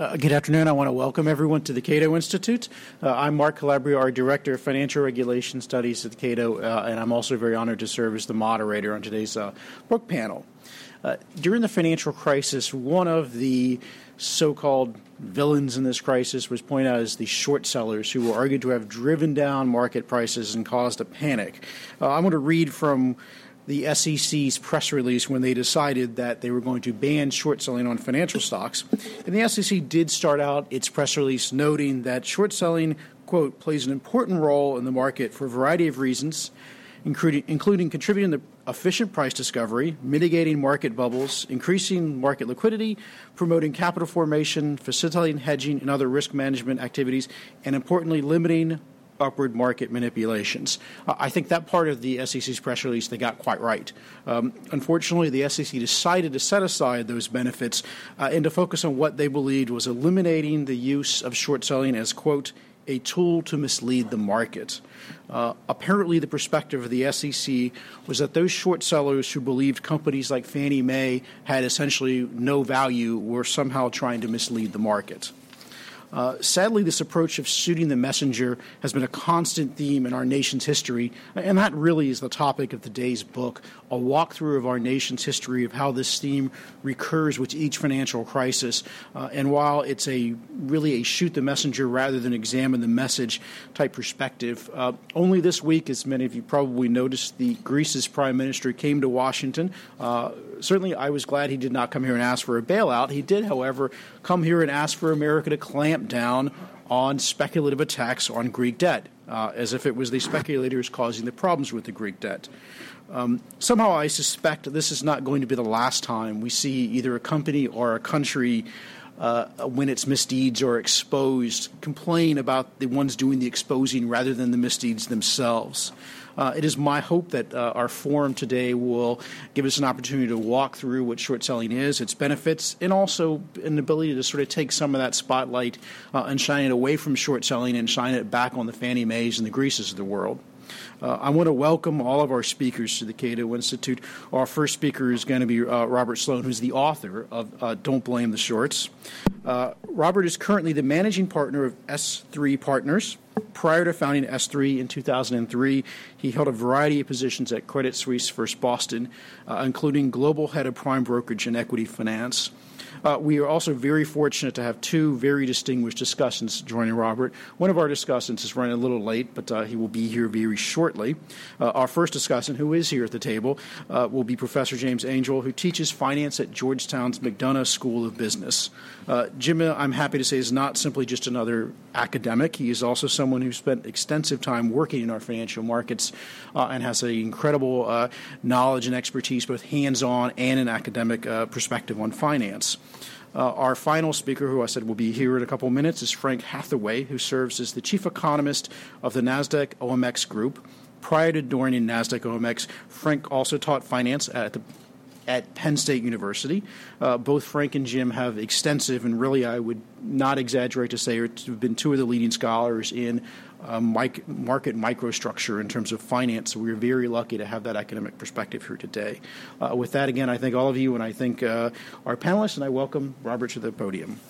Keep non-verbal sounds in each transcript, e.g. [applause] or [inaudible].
Uh, good afternoon. I want to welcome everyone to the Cato Institute. Uh, I'm Mark Calabria, our Director of Financial Regulation Studies at Cato, uh, and I'm also very honored to serve as the moderator on today's uh, book panel. Uh, during the financial crisis, one of the so called villains in this crisis was pointed out as the short sellers who were argued to have driven down market prices and caused a panic. Uh, I want to read from the SEC's press release when they decided that they were going to ban short selling on financial stocks. And the SEC did start out its press release noting that short selling, quote, plays an important role in the market for a variety of reasons, including, including contributing to efficient price discovery, mitigating market bubbles, increasing market liquidity, promoting capital formation, facilitating hedging and other risk management activities, and importantly, limiting upward market manipulations. I think that part of the SEC's press release they got quite right. Um, unfortunately, the SEC decided to set aside those benefits uh, and to focus on what they believed was eliminating the use of short selling as, quote, a tool to mislead the market. Uh, apparently, the perspective of the SEC was that those short sellers who believed companies like Fannie Mae had essentially no value were somehow trying to mislead the market. Uh, sadly, this approach of shooting the messenger has been a constant theme in our nation's history, and that really is the topic of today's book a walkthrough of our nation's history of how this theme recurs with each financial crisis. Uh, and while it's a really a shoot the messenger rather than examine the message type perspective, uh, only this week, as many of you probably noticed, the Greece's prime minister came to Washington. Certainly, I was glad he did not come here and ask for a bailout. He did, however, come here and ask for America to clamp down on speculative attacks on Greek debt, uh, as if it was the speculators causing the problems with the Greek debt. Um, somehow, I suspect this is not going to be the last time we see either a company or a country. Uh, when its misdeeds are exposed, complain about the ones doing the exposing rather than the misdeeds themselves. Uh, it is my hope that uh, our forum today will give us an opportunity to walk through what short selling is, its benefits, and also an ability to sort of take some of that spotlight uh, and shine it away from short selling and shine it back on the Fannie Maes and the Greeces of the world. Uh, I want to welcome all of our speakers to the Cato Institute. Our first speaker is going to be uh, Robert Sloan, who's the author of uh, Don't Blame the Shorts. Uh, Robert is currently the managing partner of S3 Partners. Prior to founding S3 in 2003, he held a variety of positions at Credit Suisse First Boston, uh, including global head of prime brokerage and equity finance. Uh, we are also very fortunate to have two very distinguished discussants joining Robert. One of our discussants is running a little late, but uh, he will be here very shortly. Uh, our first discussant, who is here at the table, uh, will be Professor James Angel, who teaches finance at Georgetown's McDonough School of Business. Uh, Jim, I'm happy to say, is not simply just another academic. He is also someone who spent extensive time working in our financial markets uh, and has an incredible knowledge and expertise, both hands on and an academic perspective on finance. Uh, our final speaker, who I said will be here in a couple of minutes, is Frank Hatheway, who serves as the chief economist of the NASDAQ OMX Group. Prior to joining NASDAQ OMX, Frank also taught finance at the at Penn State University. Uh, both Frank and Jim have extensive, and really, I would not exaggerate to say, have been two of the leading scholars in uh, mic- market microstructure in terms of finance. So we're very lucky to have that academic perspective here today. Uh, with that, again, I thank all of you, and I thank uh, our panelists, and I welcome Robert to the podium.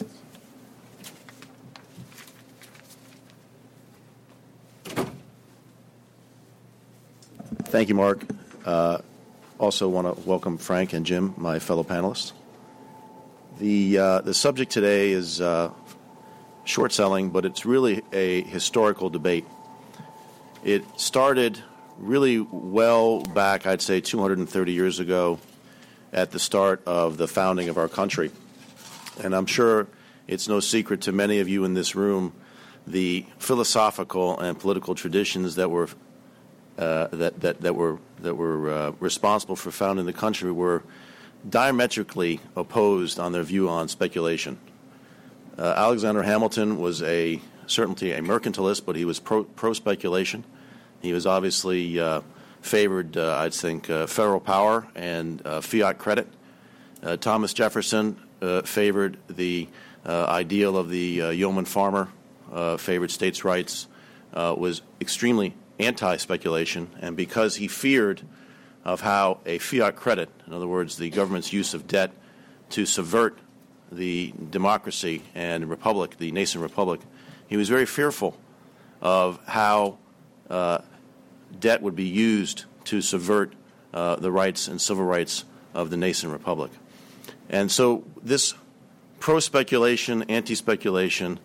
Thank you, Mark. Uh, also, want to welcome Frank and Jim, my fellow panelists. The uh, the subject today is uh, short selling, but it's really a historical debate. It started really well back, I'd say 230 years ago, at the start of the founding of our country. And I'm sure it's no secret to many of you in this room the philosophical and political traditions that were uh, that, that, that were that were uh, responsible for founding the country were diametrically opposed on their view on speculation. Uh, Alexander Hamilton was a certainly a mercantilist, but he was pro, pro speculation. He was obviously uh, favored, uh, I'd think, uh, federal power and uh, fiat credit. Uh, Thomas Jefferson favored the ideal of the yeoman farmer, favored states' rights, was extremely anti speculation, and because he feared of how a fiat credit, in other words, the government's use of debt to subvert the democracy and republic, the nascent republic, he was very fearful of how uh, debt would be used to subvert uh, the rights and civil rights of the nascent republic. And so this pro speculation, anti speculation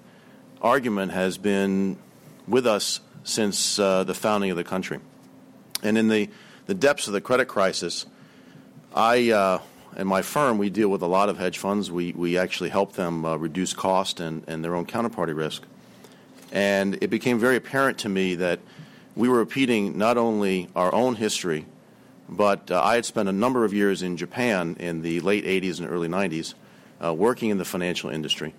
argument has been with us since uh, the founding of the country. And in the, the depths of the credit crisis, I and my firm, we deal with a lot of hedge funds. We, we actually help them uh, reduce cost and, and their own counterparty risk. And it became very apparent to me that we were repeating not only our own history, but uh, I had spent a number of years in Japan in the late 80s and early 90s uh, working in the financial industry.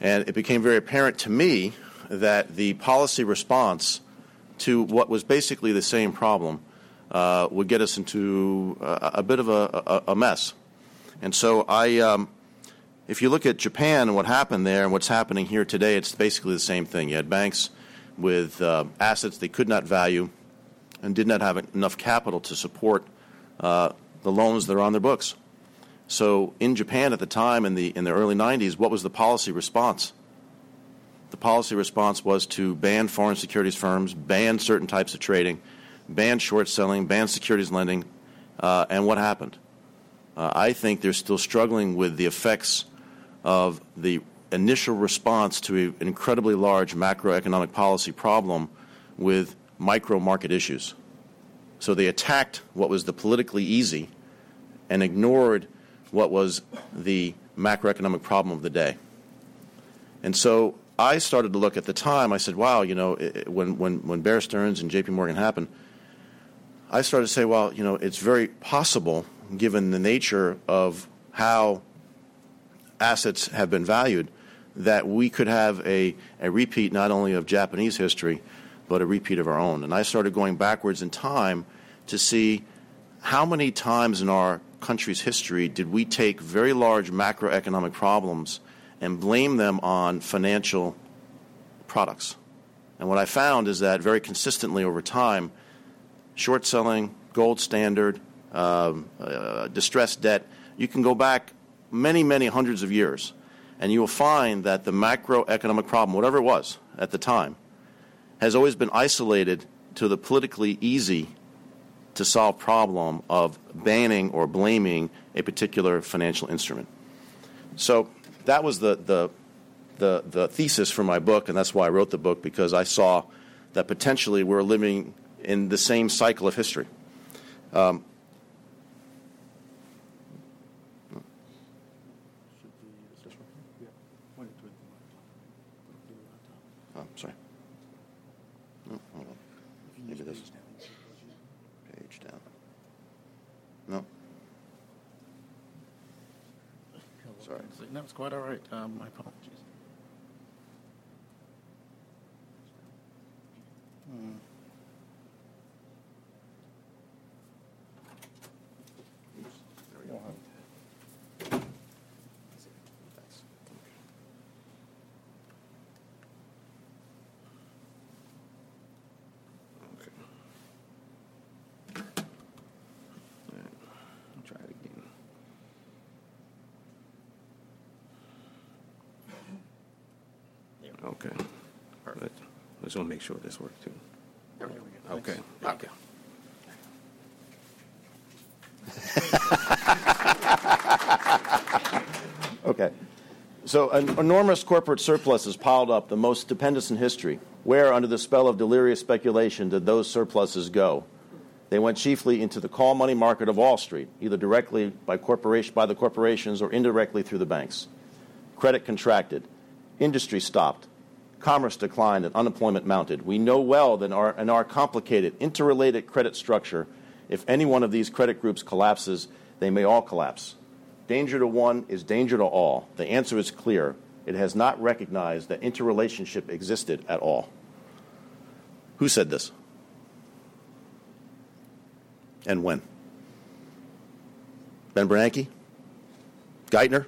And it became very apparent to me that the policy response to what was basically the same problem uh, would get us into a, a bit of a, a, a, mess. And so I, um, if you look at Japan and what happened there and what's happening here today, it's basically the same thing. You had banks with uh, assets they could not value and did not have enough capital to support uh, the loans that are on their books. So in Japan at the time, in the in the early 90s, what was the policy response? The policy response was to ban foreign securities firms, ban certain types of trading, ban short selling, ban securities lending, uh, and what happened? Uh, I think they're still struggling with the effects of the initial response to an incredibly large macroeconomic policy problem with micro market issues. So they attacked what was the politically easy and ignored what was the macroeconomic problem of the day. And so I started to look at the time, I said, wow, you know, it, when, when, when Bear Stearns and JP Morgan happened, I started to say, well, you know, it's very possible, given the nature of how assets have been valued, that we could have a, a repeat not only of Japanese history, but a repeat of our own. And I started going backwards in time to see how many times in our country's history did we take very large macroeconomic problems and blame them on financial products. And what I found is that very consistently over time, short selling, gold standard, um, uh, distressed debt, you can go back many, many hundreds of years and you will find that the macroeconomic problem, whatever it was at the time, has always been isolated to the politically easy to solve problem of banning or blaming a particular financial instrument. So that was the, the, the, the, thesis for my book, and that's why I wrote the book, because I saw that potentially we're living in the same cycle of history. Um, No, was quite all right. Um, my apologies. Hmm. Okay. I just want to make sure this works too. Okay. Okay. okay. So, an enormous corporate surplus surpluses piled up, the most stupendous in history. Where, under the spell of delirious speculation, did those surpluses go? They went chiefly into the call money market of Wall Street, either directly by, corporation, by the corporations or indirectly through the banks. Credit contracted, industry stopped, commerce declined and unemployment mounted. We know well that in our, in our complicated, interrelated credit structure, if any one of these credit groups collapses, they may all collapse. Danger to one is danger to all. The answer is clear. It has not recognized that interrelationship existed at all. Who said this? And when? Ben Bernanke? Geithner?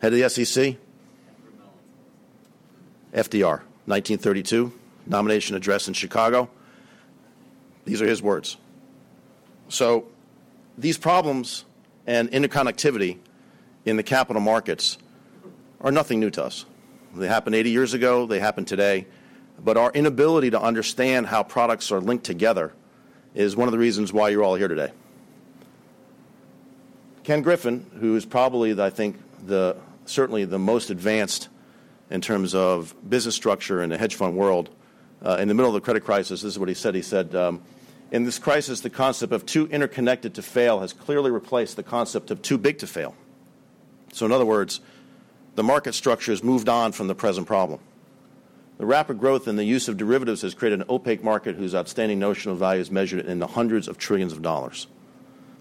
Head of the SEC? FDR, 1932, nomination address in Chicago. These are his words. So these problems and interconnectivity in the capital markets are nothing new to us. They happened 80 years ago, they happen today, but our inability to understand how products are linked together is one of the reasons why you're all here today. Ken Griffin, who is probably, I think, the, certainly the most advanced in terms of business structure in the hedge fund world, uh, in the middle of the credit crisis, this is what he said. He said, um, In this crisis, the concept of too interconnected to fail has clearly replaced the concept of too big to fail. So, in other words, the market structure has moved on from the present problem. The rapid growth in the use of derivatives has created an opaque market whose outstanding notional value is measured in the hundreds of trillions of dollars.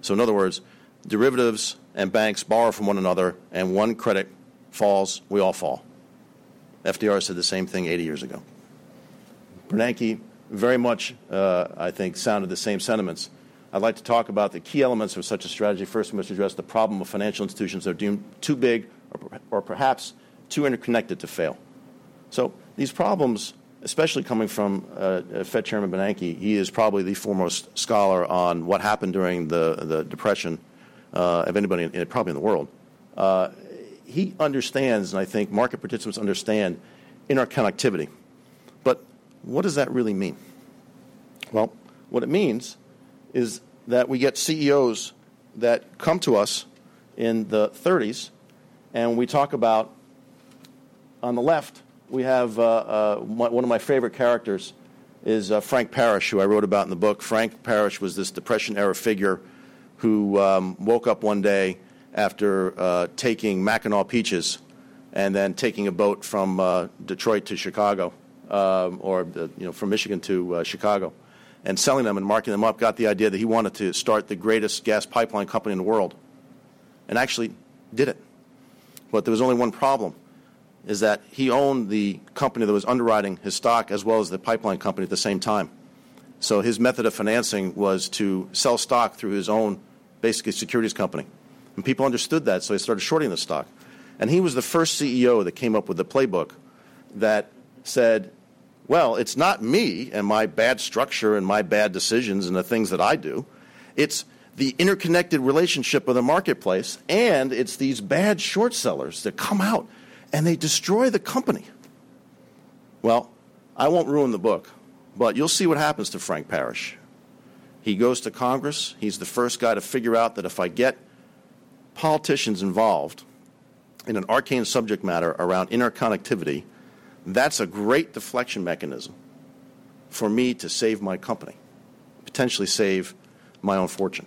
So, in other words, derivatives and banks borrow from one another, and one credit falls, we all fall. FDR said the same thing 80 years ago. Bernanke very much, uh, I think, sounded the same sentiments. I'd like to talk about the key elements of such a strategy. First, we must address the problem of financial institutions that are deemed too big or, or perhaps too interconnected to fail. So, these problems, especially coming from uh, Fed Chairman Bernanke, he is probably the foremost scholar on what happened during the, the Depression uh, of anybody, in, probably in the world. He understands, and I think market participants understand, interconnectivity. But what does that really mean? Well, what it means is that we get CEOs that come to us in the 30s, and we talk about on the left, we have uh, uh, one of my favorite characters is uh, Frank Parrish, who I wrote about in the book. Frank Parrish was this Depression era figure who um, woke up one day after uh, taking Mackinaw peaches and then taking a boat from uh, Detroit to Chicago, um, or uh, you know from Michigan to uh, Chicago, and selling them and marking them up. Got the idea that he wanted to start the greatest gas pipeline company in the world, and actually did it. But there was only one problem: is that he owned the company that was underwriting his stock as well as the pipeline company at the same time. So his method of financing was to sell stock through his own, basically, securities company. And people understood that, so they started shorting the stock. And he was the first CEO that came up with the playbook that said, well, it's not me and my bad structure and my bad decisions and the things that I do. It's the interconnected relationship of the marketplace, and it's these bad short sellers that come out and they destroy the company. Well, I won't ruin the book, but you'll see what happens to Frank Parrish. He goes to Congress. He's the first guy to figure out that if I get politicians involved in an arcane subject matter around interconnectivity, that's a great deflection mechanism for me to save my company, potentially save my own fortune.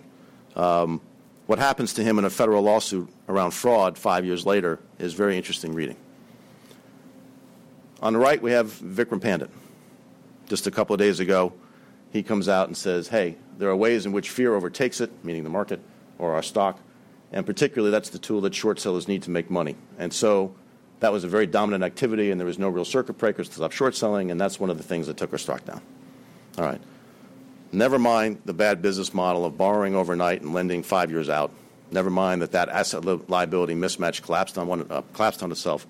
Um, what happens to him in a federal lawsuit around fraud five years later is very interesting reading. On the right, we have Vikram Pandit. Just a couple of days ago, he comes out and says, hey, there are ways in which fear overtakes it, meaning the market or our stock, and particularly that's the tool that short sellers need to make money. And so that was a very dominant activity, and there was no real circuit breakers to stop short selling, and that's one of the things that took our stock down. All right. Never mind the bad business model of borrowing overnight and lending five years out. Never mind that that asset liability mismatch collapsed on one, uh, collapsed on itself,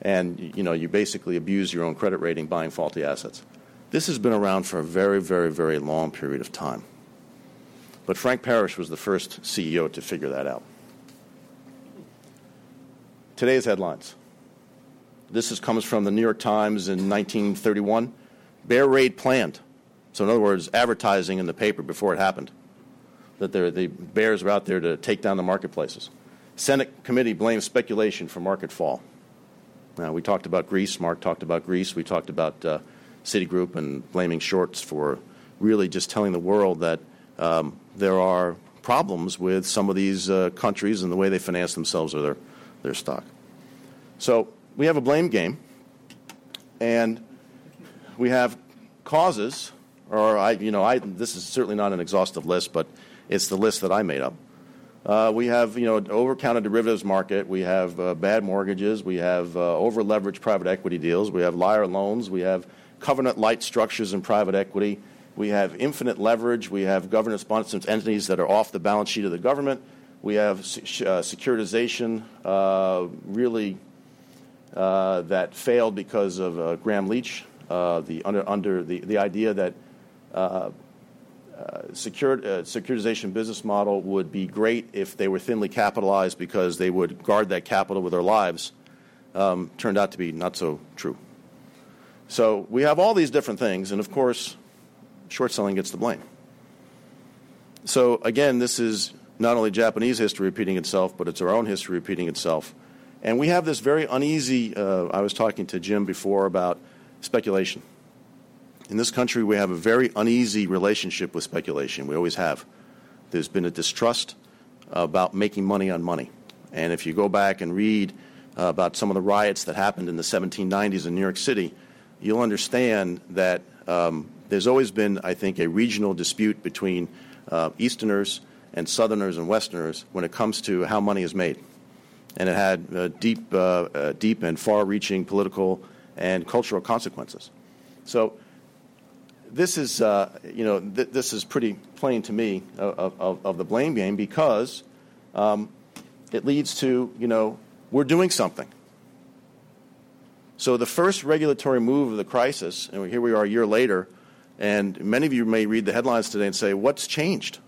and you know you basically abuse your own credit rating buying faulty assets. This has been around for a very, very, very long period of time. But Frank Parrish was the first CEO to figure that out. Today's headlines. This is, comes from the New York Times in 1931. Bear raid planned. So, in other words, advertising in the paper before it happened that the bears were out there to take down the marketplaces. Senate committee blames speculation for market fall. Now, we talked about Greece. Mark talked about Greece. We talked about uh, Citigroup and blaming shorts for really just telling the world that um, there are problems with some of these uh, countries and the way they finance themselves or their, their stock. So we have a blame game, and we have causes or I, you know, I, this is certainly not an exhaustive list, but it's the list that I made up. Uh, we have, you know, overcounted derivatives market. We have uh, bad mortgages. We have uh, over leveraged private equity deals. We have liar loans. We have covenant light structures in private equity. We have infinite leverage. We have government sponsored entities that are off the balance sheet of the government. We have uh, securitization, uh, really, uh, that failed because of Gramm-Leach, the under, under the, the idea that uh, secured, uh, securitization business model would be great if they were thinly capitalized because they would guard that capital with their lives um, turned out to be not so true. So we have all these different things, and of course, short selling gets the blame. So again, this is not only Japanese history repeating itself, but it's our own history repeating itself. And we have this very uneasy, uh, I was talking to Jim before about speculation. In this country, we have a very uneasy relationship with speculation. We always have. There's been a distrust about making money on money. And if you go back and read uh, about some of the riots that happened in the 1790s in New York City, you'll understand that um, there's always been, I think, a regional dispute between uh, Easterners and Southerners and Westerners when it comes to how money is made. And it had uh, deep, uh, uh, deep and far reaching political and cultural consequences. So, this is, uh, you know, th- this is pretty plain to me of, of, of the blame game because um, it leads to, you know, we're doing something. So the first regulatory move of the crisis, and here we are a year later, and many of you may read the headlines today and say, What's changed?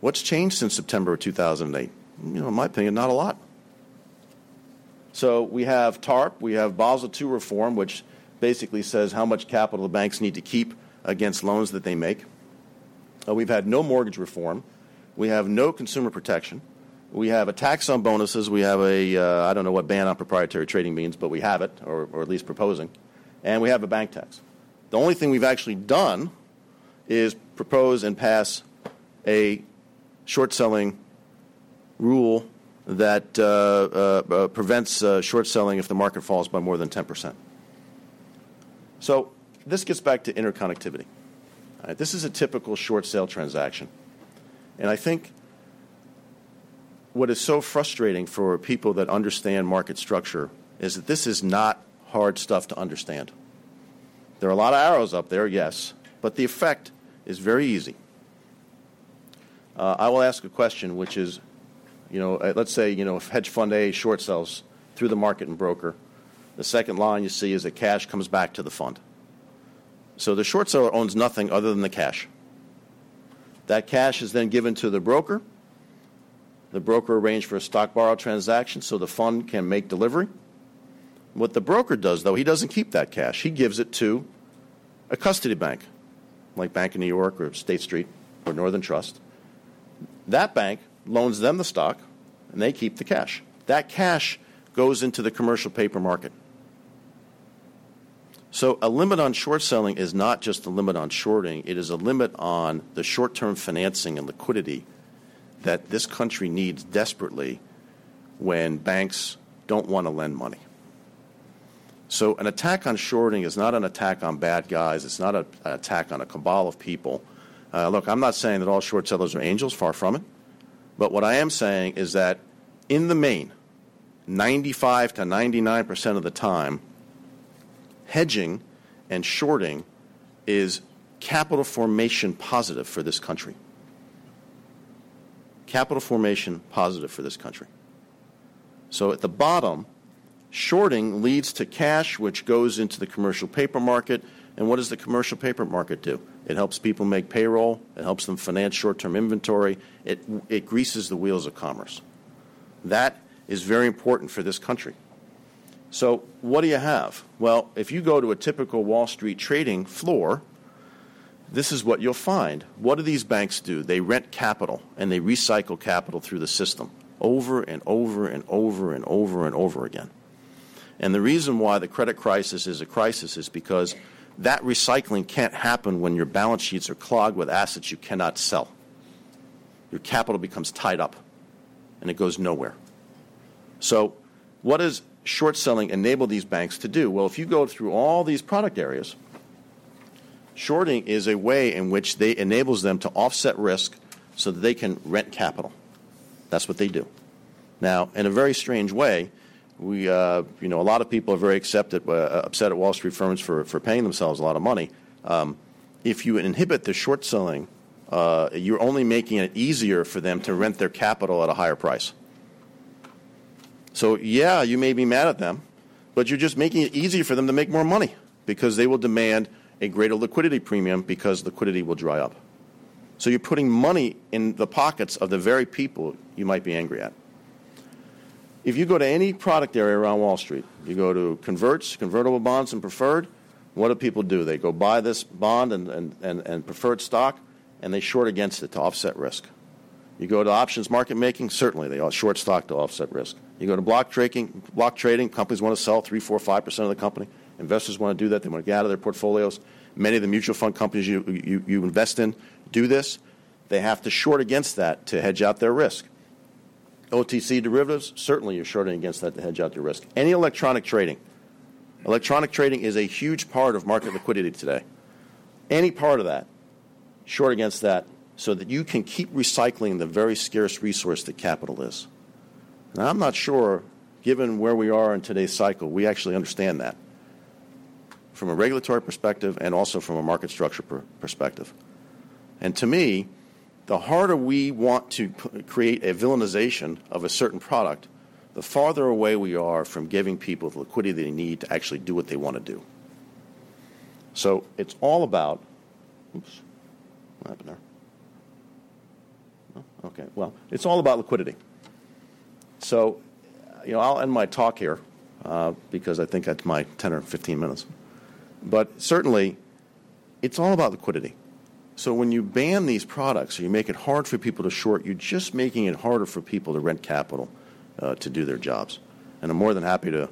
What's changed since September of 2008? You know, in my opinion, not a lot. So we have TARP, we have Basel II reform, which basically says how much capital the banks need to keep against loans that they make. Uh, we've had no mortgage reform. We have no consumer protection. We have a tax on bonuses. We have a uh, I don't know what ban on proprietary trading means, but we have it, or, or at least proposing. And we have a bank tax. The only thing we've actually done is propose and pass a short selling rule that uh, uh, uh prevents uh, short selling if the market falls by more than 10%. So this gets back to interconnectivity. This is a typical short sale transaction. And I think what is so frustrating for people that understand market structure is that this is not hard stuff to understand. There are a lot of arrows up there, yes, but the effect is very easy. Uh, I will ask a question, which is, you know, uh, let's say, you know, if hedge fund A short sells through the market and broker, the second line you see is that cash comes back to the fund. So the short seller owns nothing other than the cash. That cash is then given to the broker the broker arranged for a stock borrow transaction so the fund can make delivery. What the broker does, though, he doesn't keep that cash. He gives it to a custody bank, like Bank of New York or State Street or Northern Trust. That bank loans them the stock, and they keep the cash. That cash goes into the commercial paper market. So, a limit on short selling is not just a limit on shorting, it is a limit on the short term financing and liquidity that this country needs desperately when banks don't want to lend money. So, an attack on shorting is not an attack on bad guys, it's not a, an attack on a cabal of people. Uh, look, I'm not saying that all short sellers are angels, far from it. But what I am saying is that in the main, 95 to 99% of the time, hedging and shorting is capital formation positive for this country capital formation positive for this country. So at the bottom, shorting leads to cash, which goes into the commercial paper market. And what does the commercial paper market do? It helps people make payroll, it helps them finance short term inventory, it, it greases the wheels of commerce. That is very important for this country. So, what do you have? Well, if you go to a typical Wall Street trading floor, this is what you'll find. What do these banks do? They rent capital and they recycle capital through the system over and over and over and over and over again. And the reason why the credit crisis is a crisis is because that recycling can't happen when your balance sheets are clogged with assets you cannot sell. Your capital becomes tied up and it goes nowhere. So, what does short selling enable these banks to do? Well, if you go through all these product areas, Shorting is a way in which they enables them to offset risk so that they can rent capital. That's what they do. Now, in a very strange way, we, uh, you know, a lot of people are very accepted, uh, upset at Wall Street firms for, for paying themselves a lot of money. Um, if you inhibit the short selling, uh, you're only making it easier for them to rent their capital at a higher price. So, yeah, you may be mad at them, but you're just making it easier for them to make more money because they will demand a greater liquidity premium because liquidity will dry up. So you're putting money in the pockets of the very people you might be angry at. If you go to any product area around Wall Street, you go to converts, convertible bonds, and preferred, what do people do? They go buy this bond and, and, and, and preferred stock, and they short against it to offset risk. You go to options market making, certainly they short stock to offset risk. You go to block trading, block trading, companies want to sell 3, 4, 5% of the company. Investors want to do that. They want to get out of their portfolios. Many of the mutual fund companies you, you, you invest in do this. They have to short against that to hedge out their risk. OTC derivatives, certainly you're shorting against that to hedge out your risk. Any electronic trading. Electronic trading is a huge part of market liquidity today. Any part of that, short against that, so that you can keep recycling the very scarce resource that capital is. Now, I'm not sure, given where we are in today's cycle, we actually understand that from a regulatory perspective and also from a market structure per- perspective. And to me, the harder we want to p- create a villainization of a certain product, the farther away we are from giving people the liquidity they need to actually do what they want to do. So it's all about. Oops, what happened there? Oh, okay, well, it's all about liquidity. So, you know, I'll end my talk here uh, because I think that's my 10 or 15 minutes. But certainly, it's all about liquidity. So when you ban these products or you make it hard for people to short, you're just making it harder for people to rent capital uh, to do their jobs. And I'm more than happy to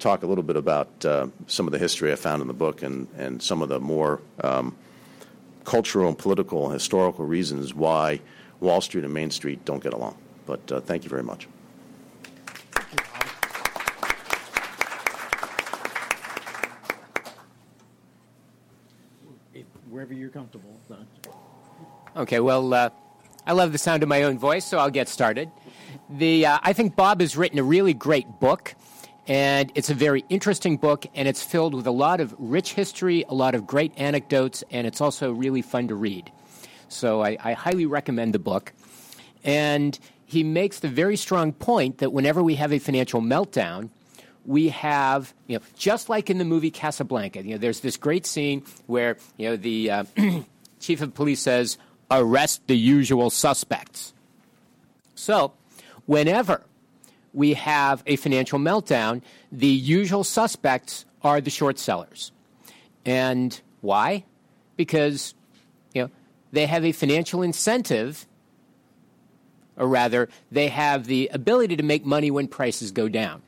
talk a little bit about uh, some of the history I found in the book and, and some of the more um, cultural and political and historical reasons why Wall Street and Main Street don't get along. But uh, thank you very much. Wherever you're comfortable. Okay, well, uh, I love the sound of my own voice, so I'll get started. The, uh, I think Bob has written a really great book, and it's a very interesting book, and it's filled with a lot of rich history, a lot of great anecdotes, and it's also really fun to read. So I, I highly recommend the book. And he makes the very strong point that whenever we have a financial meltdown, we have, you know, just like in the movie Casablanca, you know, there's this great scene where, you know, the uh, [clears throat] chief of police says, arrest the usual suspects. So, whenever we have a financial meltdown, the usual suspects are the short sellers. And why? Because, you know, they have a financial incentive or rather, they have the ability to make money when prices go down.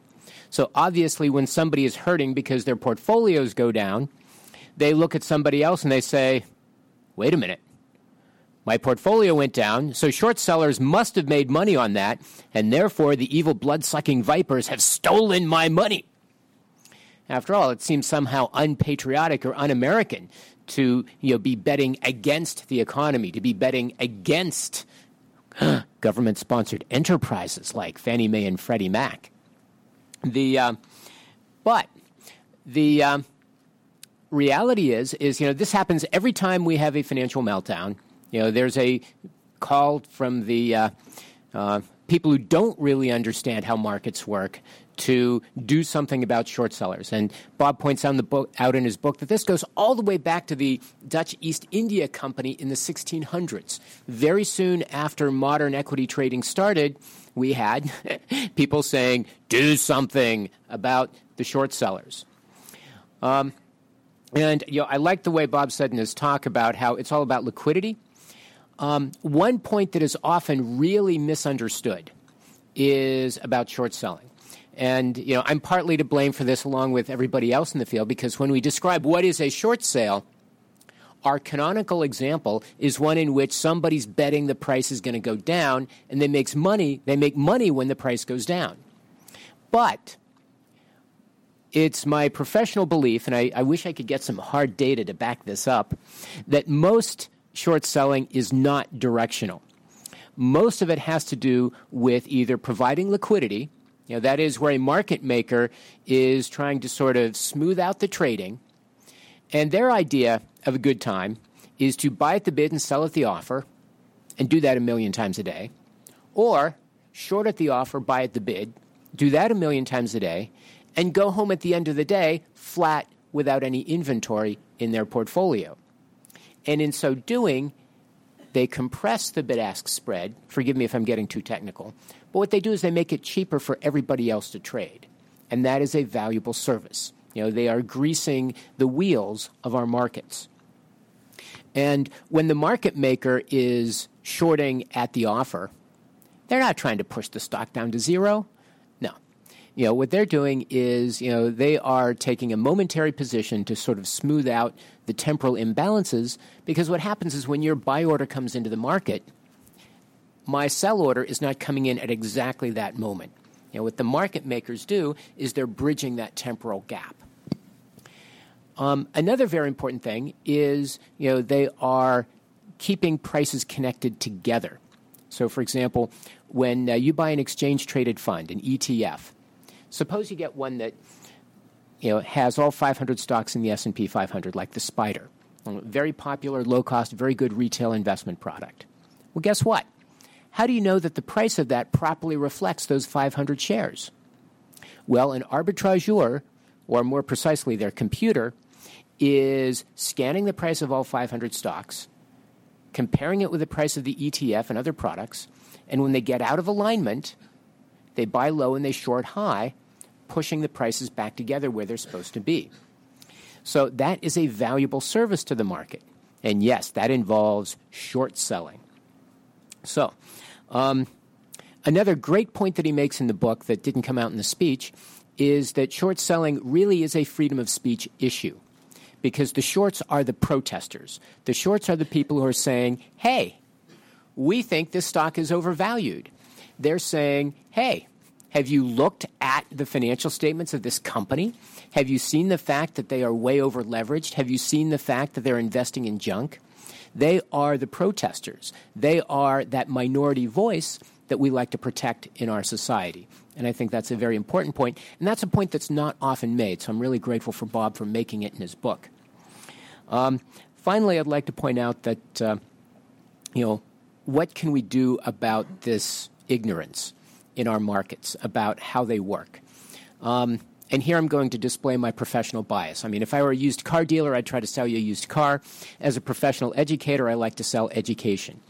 So obviously, when somebody is hurting because their portfolios go down, they look at somebody else and they say, wait a minute. My portfolio went down, so short sellers must have made money on that, and therefore the evil blood sucking vipers have stolen my money. After all, it seems somehow unpatriotic or un American to you know, be betting against the economy, to be betting against [gasps] government sponsored enterprises like Fannie Mae and Freddie Mac. The, uh, but the uh, reality is, is, you know, this happens every time we have a financial meltdown. You know, there's a call from the uh, uh people who don't really understand how markets work to do something about short sellers. And Bob points out in, book, out in his book that this goes all the way back to the Dutch East India Company in the 1600s. Very soon after modern equity trading started, we had [laughs] people saying, do something about the short sellers. Um, and you know, I like the way Bob said in his talk about how it's all about liquidity. Um, one point that is often really misunderstood is about short selling. And you know, I'm partly to blame for this along with everybody else in the field because when we describe what is a short sale, our canonical example is one in which somebody's betting the price is going to go down and they makes money, they make money when the price goes down. But it's my professional belief, and I, I wish I could get some hard data to back this up, that most short selling is not directional. Most of it has to do with either providing liquidity, you know, that is where a market maker is trying to sort of smooth out the trading. And their idea of a good time is to buy at the bid and sell at the offer, and do that a million times a day. Or short at the offer, buy at the bid, do that a million times a day, and go home at the end of the day flat without any inventory in their portfolio. And in so doing, they compress the bid ask spread. Forgive me if I'm getting too technical. But what they do is they make it cheaper for everybody else to trade. And that is a valuable service. You know, they are greasing the wheels of our markets. And when the market maker is shorting at the offer, they're not trying to push the stock down to zero. No. You know, what they're doing is, you know, they are taking a momentary position to sort of smooth out the temporal imbalances because what happens is when your buy order comes into the market, my sell order is not coming in at exactly that moment. You know, what the market makers do is they're bridging that temporal gap. Um, another very important thing is, you know, they are keeping prices connected together. So, for example, when uh, you buy an exchange traded fund, an ETF, suppose you get one that you know has all 500 stocks in the S&P 500, like the Spider, very popular, low cost, very good retail investment product. Well, guess what? How do you know that the price of that properly reflects those 500 shares? Well, an arbitrageur, or more precisely, their computer, is scanning the price of all 500 stocks, comparing it with the price of the ETF and other products, and when they get out of alignment, they buy low and they short high, pushing the prices back together where they're supposed to be. So that is a valuable service to the market. And yes, that involves short selling. So, um, another great point that he makes in the book that didn't come out in the speech is that short selling really is a freedom of speech issue because the shorts are the protesters. The shorts are the people who are saying, hey, we think this stock is overvalued. They're saying, hey, have you looked at the financial statements of this company? Have you seen the fact that they are way over leveraged? Have you seen the fact that they're investing in junk? They are the protesters. They are that minority voice that we like to protect in our society. And I think that's a very important point. And that's a point that's not often made. So I'm really grateful for Bob for making it in his book. Um, finally, I'd like to point out that, uh, you know, what can we do about this ignorance in our markets about how they work? Um, and here I'm going to display my professional bias. I mean, if I were a used car dealer, I'd try to sell you a used car. As a professional educator, I like to sell education.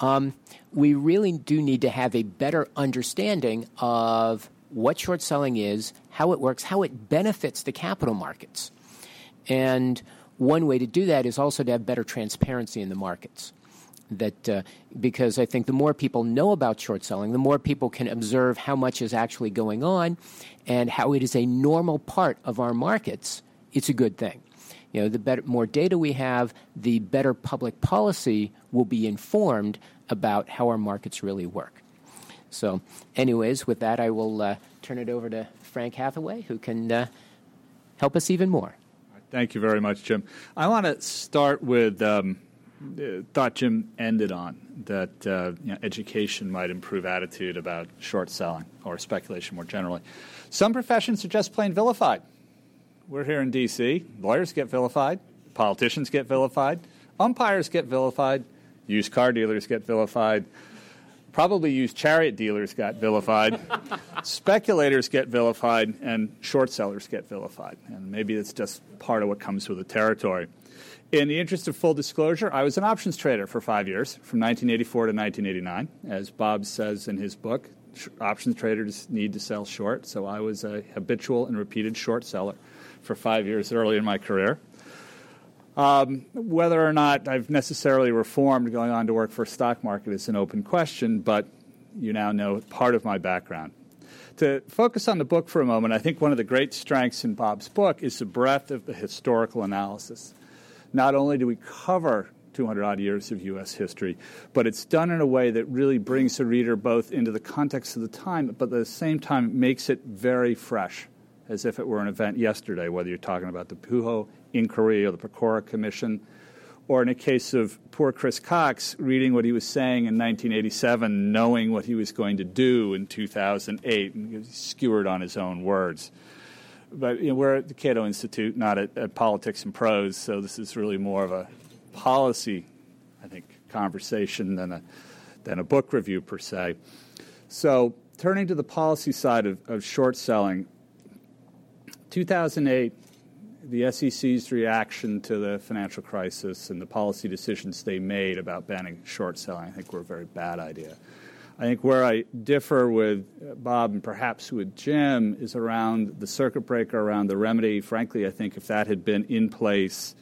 Um, we really do need to have a better understanding of what short selling is, how it works, how it benefits the capital markets. And one way to do that is also to have better transparency in the markets. That uh, because I think the more people know about short selling, the more people can observe how much is actually going on, and how it is a normal part of our markets. It's a good thing. You know, the better, more data we have, the better public policy will be informed about how our markets really work. So, anyways, with that, I will uh, turn it over to Frank Hatheway, who can uh, help us even more. Thank you very much, Jim. I want to start with um, thought Jim ended on that uh, you know, education might improve attitude about short selling or speculation more generally. Some professions are just plain vilified. We're here in D.C. Lawyers get vilified, politicians get vilified, umpires get vilified, used car dealers get vilified probably used chariot dealers got vilified, [laughs] speculators get vilified, and short sellers get vilified. And maybe it's just part of what comes with the territory. In the interest of full disclosure, I was an options trader for five years, from 1984 to 1989. As Bob says in his book, options traders need to sell short, so I was a habitual and repeated short seller for five years early in my career. Um, whether or not I've necessarily reformed going on to work for a stock market is an open question, but you now know part of my background. To focus on the book for a moment, I think one of the great strengths in Bob's book is the breadth of the historical analysis. Not only do we cover 200 odd years of U.S. history, but it's done in a way that really brings the reader both into the context of the time, but at the same time makes it very fresh, as if it were an event yesterday, whether you're talking about the Pujo inquiry or the Pecora Commission, or in a case of poor Chris Cox reading what he was saying in 1987, knowing what he was going to do in 2008, and he skewered on his own words. But you know, we're at the Cato Institute, not at, at Politics and Prose, so this is really more of a policy, I think, conversation than a, than a book review per se. So, turning to the policy side of, of short selling, 2008 the SEC's reaction to the financial crisis and the policy decisions they made about banning short selling, I think, were a very bad idea. I think where I differ with Bob and perhaps with Jim is around the circuit breaker, around the remedy. Frankly, I think if that had been in place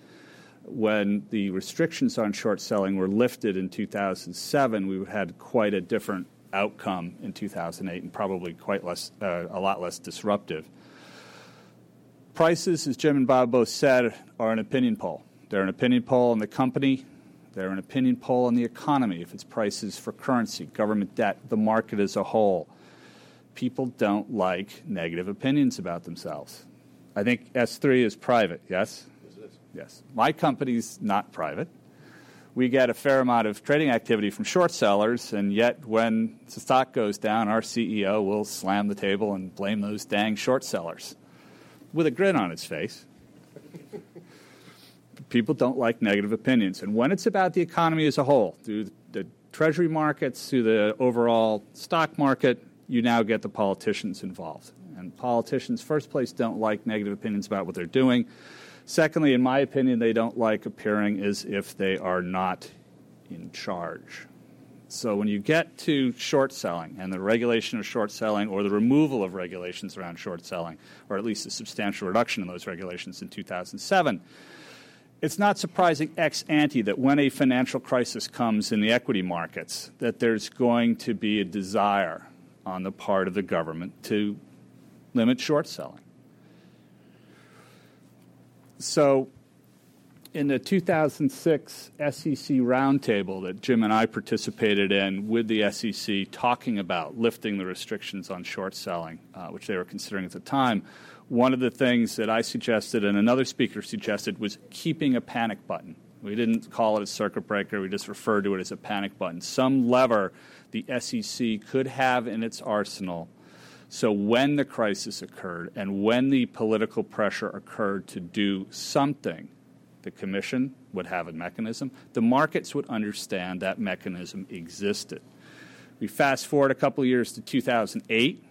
when the restrictions on short selling were lifted in 2007, we had quite a different outcome in 2008 and probably quite less, uh, a lot less disruptive. Prices, as Jim and Bob both said, are an opinion poll. They're an opinion poll on the company, they're an opinion poll on the economy, if it's prices for currency, government debt, the market as a whole. People don't like negative opinions about themselves. I think S3 is private, yes? Yes. My company's not private. We get a fair amount of trading activity from short sellers, and yet when the stock goes down, our CEO will slam the table and blame those dang short sellers with a grin on his face [laughs] people don't like negative opinions. And when it's about the economy as a whole, through the treasury markets, through the overall stock market, you now get the politicians involved. And politicians, first place, don't like negative opinions about what they're doing. Secondly, in my opinion, they don't like appearing as if they are not in charge. So when you get to short selling and the regulation of short selling or the removal of regulations around short selling, or at least a substantial reduction in those regulations in 2007, it's not surprising ex ante that when a financial crisis comes in the equity markets, that there's going to be a desire on the part of the government to limit short selling. So, in the 2006 SEC roundtable that Jim and I participated in with the SEC, talking about lifting the restrictions on short selling, uh, which they were considering at the time, one of the things that I suggested and another speaker suggested was keeping a panic button. We didn't call it a circuit breaker, we just referred to it as a panic button. Some lever the SEC could have in its arsenal. So, when the crisis occurred and when the political pressure occurred to do something, the Commission would have a mechanism. The markets would understand that mechanism existed. We fast forward a couple of years to 2008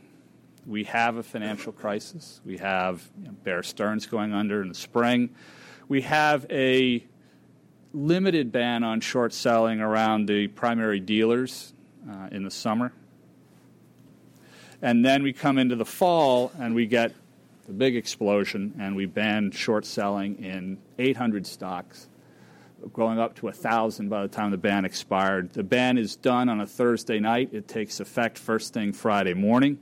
we have a financial crisis. We have Bear Stearns going under in the spring. We have a limited ban on short selling around the primary dealers uh, in the summer. And then we come into the fall and we get the big explosion and we ban short selling in 800 stocks, going up to 1,000 by the time the ban expired. The ban is done on a Thursday night. It takes effect first thing Friday morning.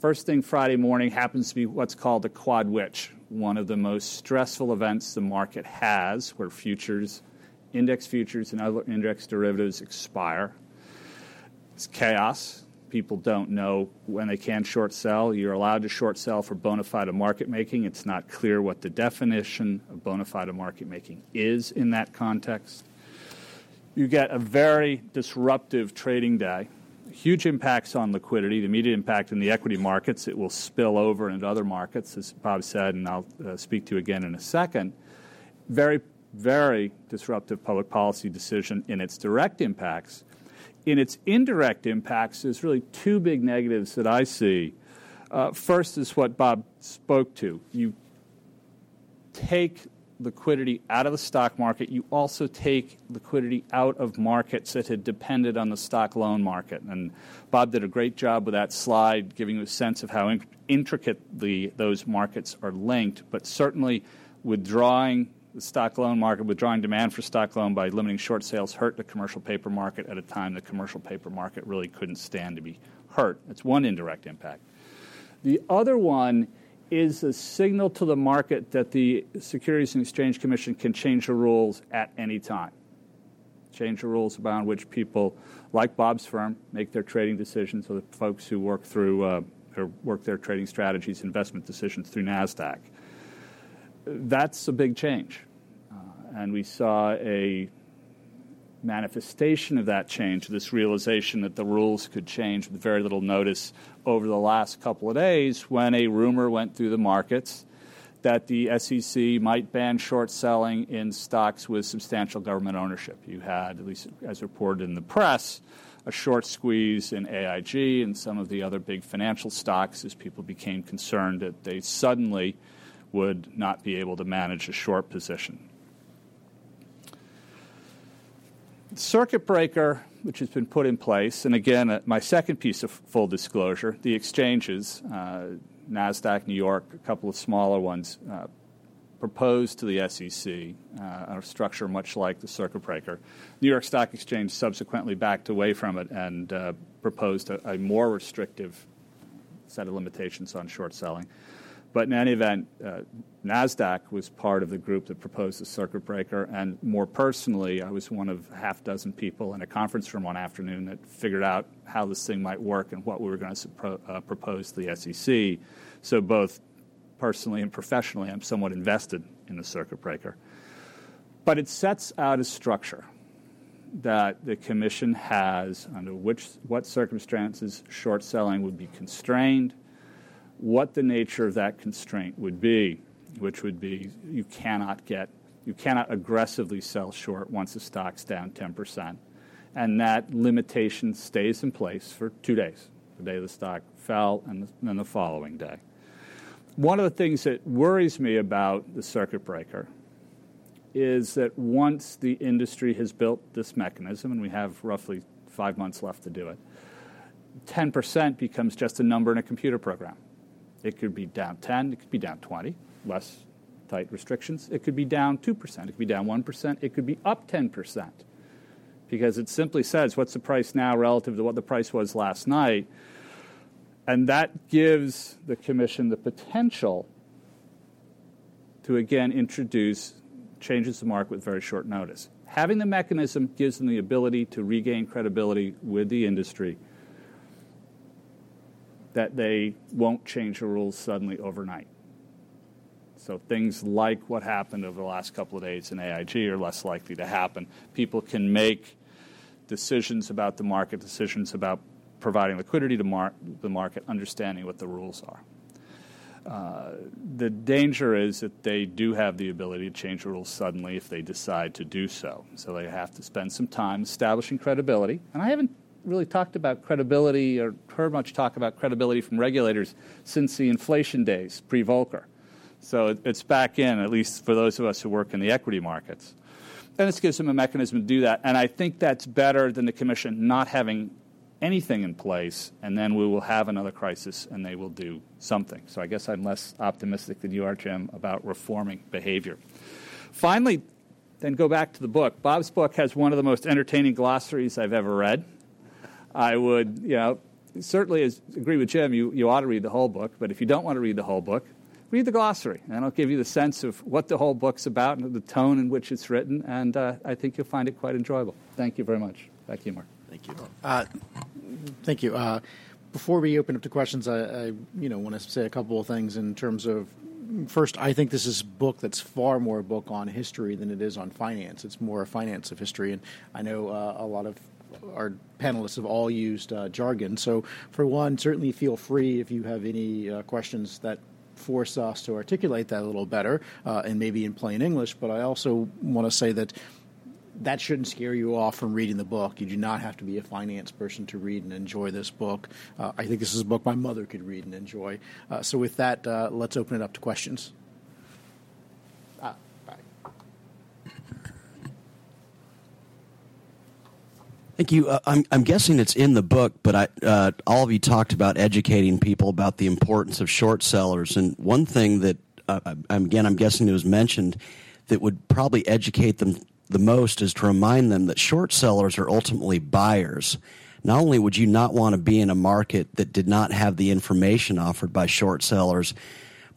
First thing Friday morning happens to be what's called the quad witch, one of the most stressful events the market has, where futures, index futures, and other index derivatives expire. It's chaos. People don't know when they can short sell. You're allowed to short sell for bona fide market making. It's not clear what the definition of bona fide market making is in that context. You get a very disruptive trading day huge impacts on liquidity, the immediate impact in the equity markets. It will spill over into other markets, as Bob said, and I'll uh, speak to again in a second. Very, very disruptive public policy decision in its direct impacts. In its indirect impacts, there's really two big negatives that I see. Uh, first is what Bob spoke to. You take liquidity out of the stock market, you also take liquidity out of markets that had depended on the stock loan market. And Bob did a great job with that slide, giving you a sense of how in- intricately those markets are linked. But certainly, withdrawing the stock loan market, withdrawing demand for stock loan by limiting short sales hurt the commercial paper market at a time the commercial paper market really couldn't stand to be hurt. That's one indirect impact. The other one is a signal to the market that the Securities and Exchange Commission can change the rules at any time. Change the rules about which people, like Bob's firm, make their trading decisions, or the folks who work through uh, or work their trading strategies, investment decisions through NASDAQ. That's a big change. Uh, and we saw a manifestation of that change, this realization that the rules could change with very little notice over the last couple of days when a rumor went through the markets that the SEC might ban short selling in stocks with substantial government ownership. You had, at least as reported in the press, a short squeeze in AIG and some of the other big financial stocks as people became concerned that they suddenly would not be able to manage a short position. Circuit breaker, which has been put in place, and again, uh, my second piece of full disclosure the exchanges, uh, NASDAQ, New York, a couple of smaller ones, uh, proposed to the SEC uh, a structure much like the circuit breaker. New York Stock Exchange subsequently backed away from it and uh, proposed a, a, more restrictive set of limitations on short selling. But in any event, uh, NASDAQ was part of the group that proposed the circuit breaker. And more personally, I was one of a half dozen people in a conference room one afternoon that figured out how this thing might work and what we were going to pro- uh, propose to the SEC. So, both personally and professionally, I'm somewhat invested in the circuit breaker. But it sets out a structure that the Commission has under which, what circumstances short selling would be constrained what the nature of that constraint would be, which would be you cannot get, you cannot aggressively sell short once the stock's down 10%. And that limitation stays in place for two days the day the stock fell and then the following day. One of the things that worries me about the circuit breaker is that once the industry has built this mechanism, and we have roughly five months left to do it, 10% becomes just a number in a computer program. It could be down 10, it could be down 20, less tight restrictions. It could be down 2%, it could be down 1%, it could be up 10%. Because it simply says what's the price now relative to what the price was last night. And that gives the Commission the potential to again introduce changes to market with very short notice. Having the mechanism gives them the ability to regain credibility with the industry that they won't change the rules suddenly overnight. So things like what happened over the last couple of days in AIG are less likely to happen. People can make decisions about the market, decisions about providing liquidity to mar- the market, understanding what the rules are. Uh, the danger is that they do have the ability to change the rules suddenly if they decide to do so. So they have to spend some time establishing credibility. And I haven't really talked about credibility or heard much talk about credibility from regulators since the inflation days, pre Volcker. So it's back in, at least for those of us who work in the equity markets. And this gives them a mechanism to do that. And I think that's better than the Commission not having anything in place, and then we will have another crisis and they will do something. So I guess I'm less optimistic than you are, Jim, about reforming behavior. Finally, then go back to the book. Bob's book has one of the most entertaining glossaries I've ever read. I would, you know, certainly agree with Jim, you, you ought to read the whole book, but if you don't want to read the whole book, read the glossary, and it'll give you the sense of what the whole book's about and the tone in which it's written, and uh, I think you'll find it quite enjoyable. Thank you very much. Back to you, Mark. Thank you. Uh, thank you. Uh, before we open up to questions, I, I you know want to say a couple of things in terms of first, I think this is a book that's far more a book on history than it is on finance. It's more a finance of history, and I know uh, a lot of our panelists have all used uh, jargon. So, for one, certainly feel free if you have any uh, questions that force us to articulate that a little better uh, and maybe in plain English. But I also want to say that that shouldn't scare you off from reading the book. You do not have to be a finance person to read and enjoy this book. Uh, I think this is a book my mother could read and enjoy. Uh, so, with that, uh, let's open it up to questions. Thank you. Uh, I'm, I'm guessing it's in the book, but I, uh, all of you talked about educating people about the importance of short sellers. And one thing that, uh, again, I'm guessing it was mentioned that would probably educate them the most is to remind them that short sellers are ultimately buyers. Not only would you not want to be in a market that did not have the information offered by short sellers,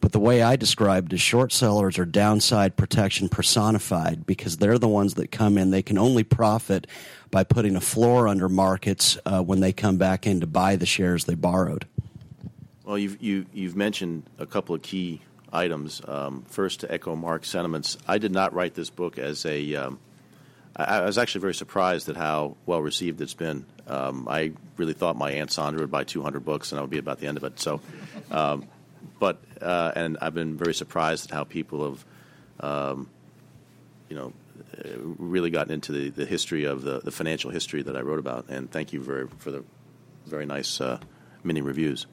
but the way I described is short sellers are downside protection personified because they're the ones that come in. They can only profit by putting a floor under markets uh, when they come back in to buy the shares they borrowed. Well, you've, you, you have mentioned a couple of key items. Um, first, to echo Mark's sentiments, I did not write this book as a. Um, I, I was actually very surprised at how well received it's been. Um, I really thought my aunt Sandra would buy 200 books and I would be about the end of it. So, um, but uh, and I've been very surprised at how people have, um, you know, really gotten into the, the history of the, the financial history that I wrote about. And thank you very, for the very nice uh, mini reviews.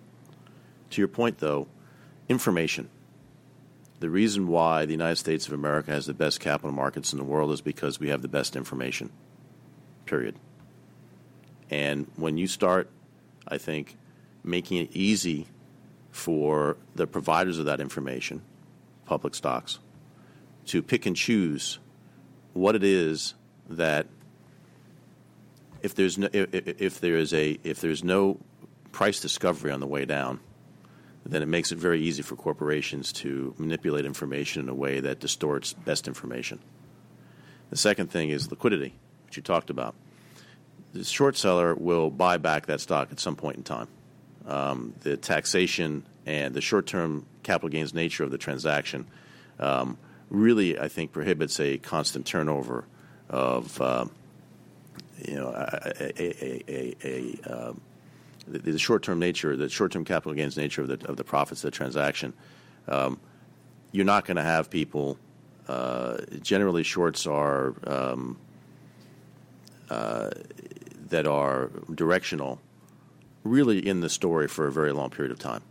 To your point, though, information. The reason why the United States of America has the best capital markets in the world is because we have the best information. Period. And when you start, I think, making it easy for the providers of that information, public stocks, to pick and choose what it is that if there's no if, if there is a if there's no price discovery on the way down, then it makes it very easy for corporations to manipulate information in a way that distorts best information. The second thing is liquidity, which you talked about. The short seller will buy back that stock at some point in time. Um, the taxation and the short term capital gains nature of the transaction um, really, I think, prohibits a constant turnover of. Uh, you know, a, a, a, the, the short-term nature, the short-term capital gains nature of the of the profits of the transaction, um, you're not going to have people. Uh, generally, shorts are um, uh, that are directional, really in the story for a very long period of time.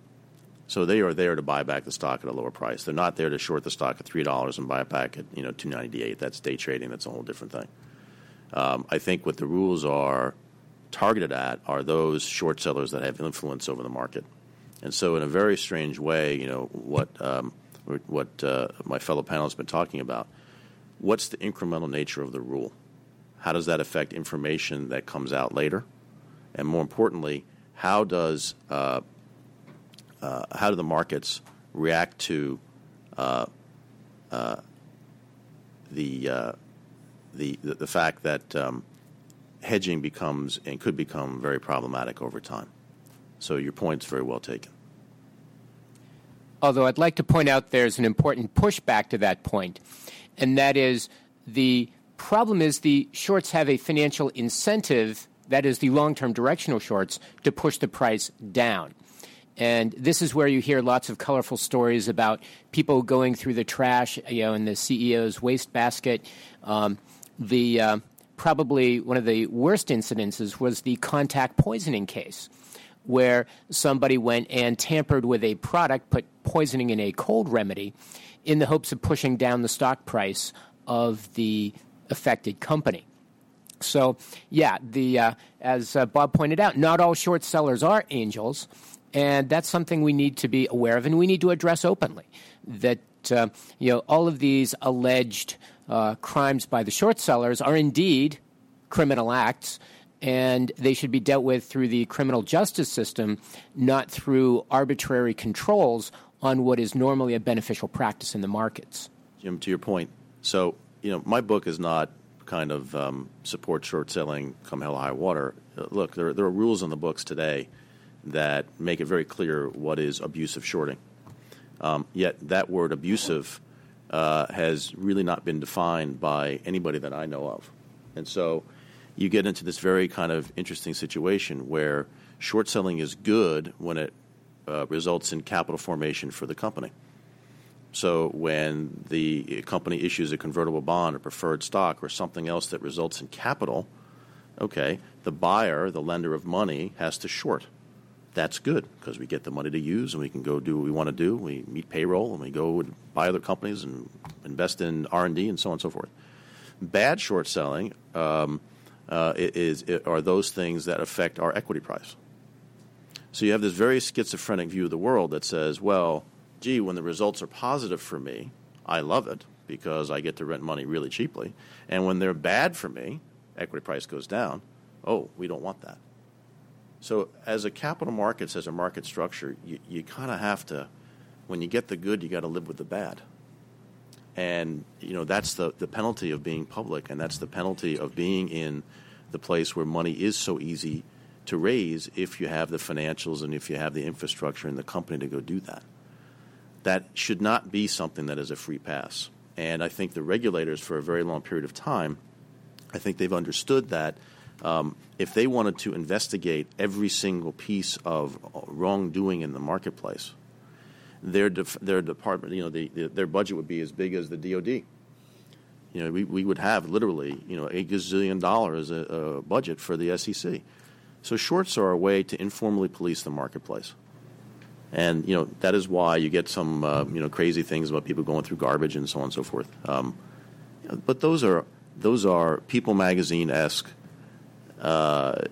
So they are there to buy back the stock at a lower price. They're not there to short the stock at three dollars and buy it back at you know two ninety eight. That's day trading. That's a whole different thing. Um, I think what the rules are targeted at are those short sellers that have influence over the market. And so, in a very strange way, you know what um, what uh, my fellow panelists have been talking about. What's the incremental nature of the rule? How does that affect information that comes out later? And more importantly, how does uh, uh, how do the markets react to uh, uh, the, uh, the, the the fact that um, hedging becomes and could become very problematic over time. So your point's very well taken. Although I'd like to point out there's an important pushback to that point, and that is the problem is the shorts have a financial incentive, that is the long term directional shorts, to push the price down. And this is where you hear lots of colorful stories about people going through the trash, you know, in the CEO's wastebasket. Um, the uh, probably one of the worst incidences was the contact poisoning case, where somebody went and tampered with a product, put poisoning in a cold remedy, in the hopes of pushing down the stock price of the affected company. So, yeah, the uh, as uh, Bob pointed out, not all short sellers are angels, and that's something we need to be aware of, and we need to address openly. That uh, you know all of these alleged uh, crimes by the short sellers are indeed criminal acts, and they should be dealt with through the criminal justice system, not through arbitrary controls on what is normally a beneficial practice in the markets. Jim, to your point, so you know my book is not kind of um, support short selling come hell or high water. Look, there, there are rules in the books today that make it very clear what is abusive shorting. Um, yet that word abusive uh, has really not been defined by anybody that I know of. And so you get into this very kind of interesting situation where short selling is good when it uh, results in capital formation for the company. So when the company issues a convertible bond or preferred stock or something else that results in capital, okay, the buyer, the lender of money, has to short that's good because we get the money to use and we can go do what we want to do. We meet payroll and we go and buy other companies and invest in R and D and so on and so forth. Bad short selling um, uh, is, are those things that affect our equity price. So you have this very schizophrenic view of the world that says, well, gee, when the results are positive for me, I love it because I get to rent money really cheaply, and when they're bad for me, equity price goes down. Oh, we don't want that. So, as a capital markets, as a market structure, you, you kind of have to, when you get the good, you got to live with the bad. And, you know, that's the, the penalty of being public, and that's the penalty of being in the place where money is so easy to raise if you have the financials and if you have the infrastructure and the company to go do that. That should not be something that is a free pass. And I think the regulators, for a very long period of time, I think they've understood that um, if they wanted to investigate every single piece of wrongdoing in the marketplace, their def- their department, you know, the, the, their budget would be as big as the DoD. You know, we, we would have literally, you know, a gazillion dollars a, a budget for the SEC. So shorts are a way to informally police the marketplace. And you know that is why you get some uh, you know crazy things about people going through garbage and so on and so forth. Um, but those are those are People magazine esque uh,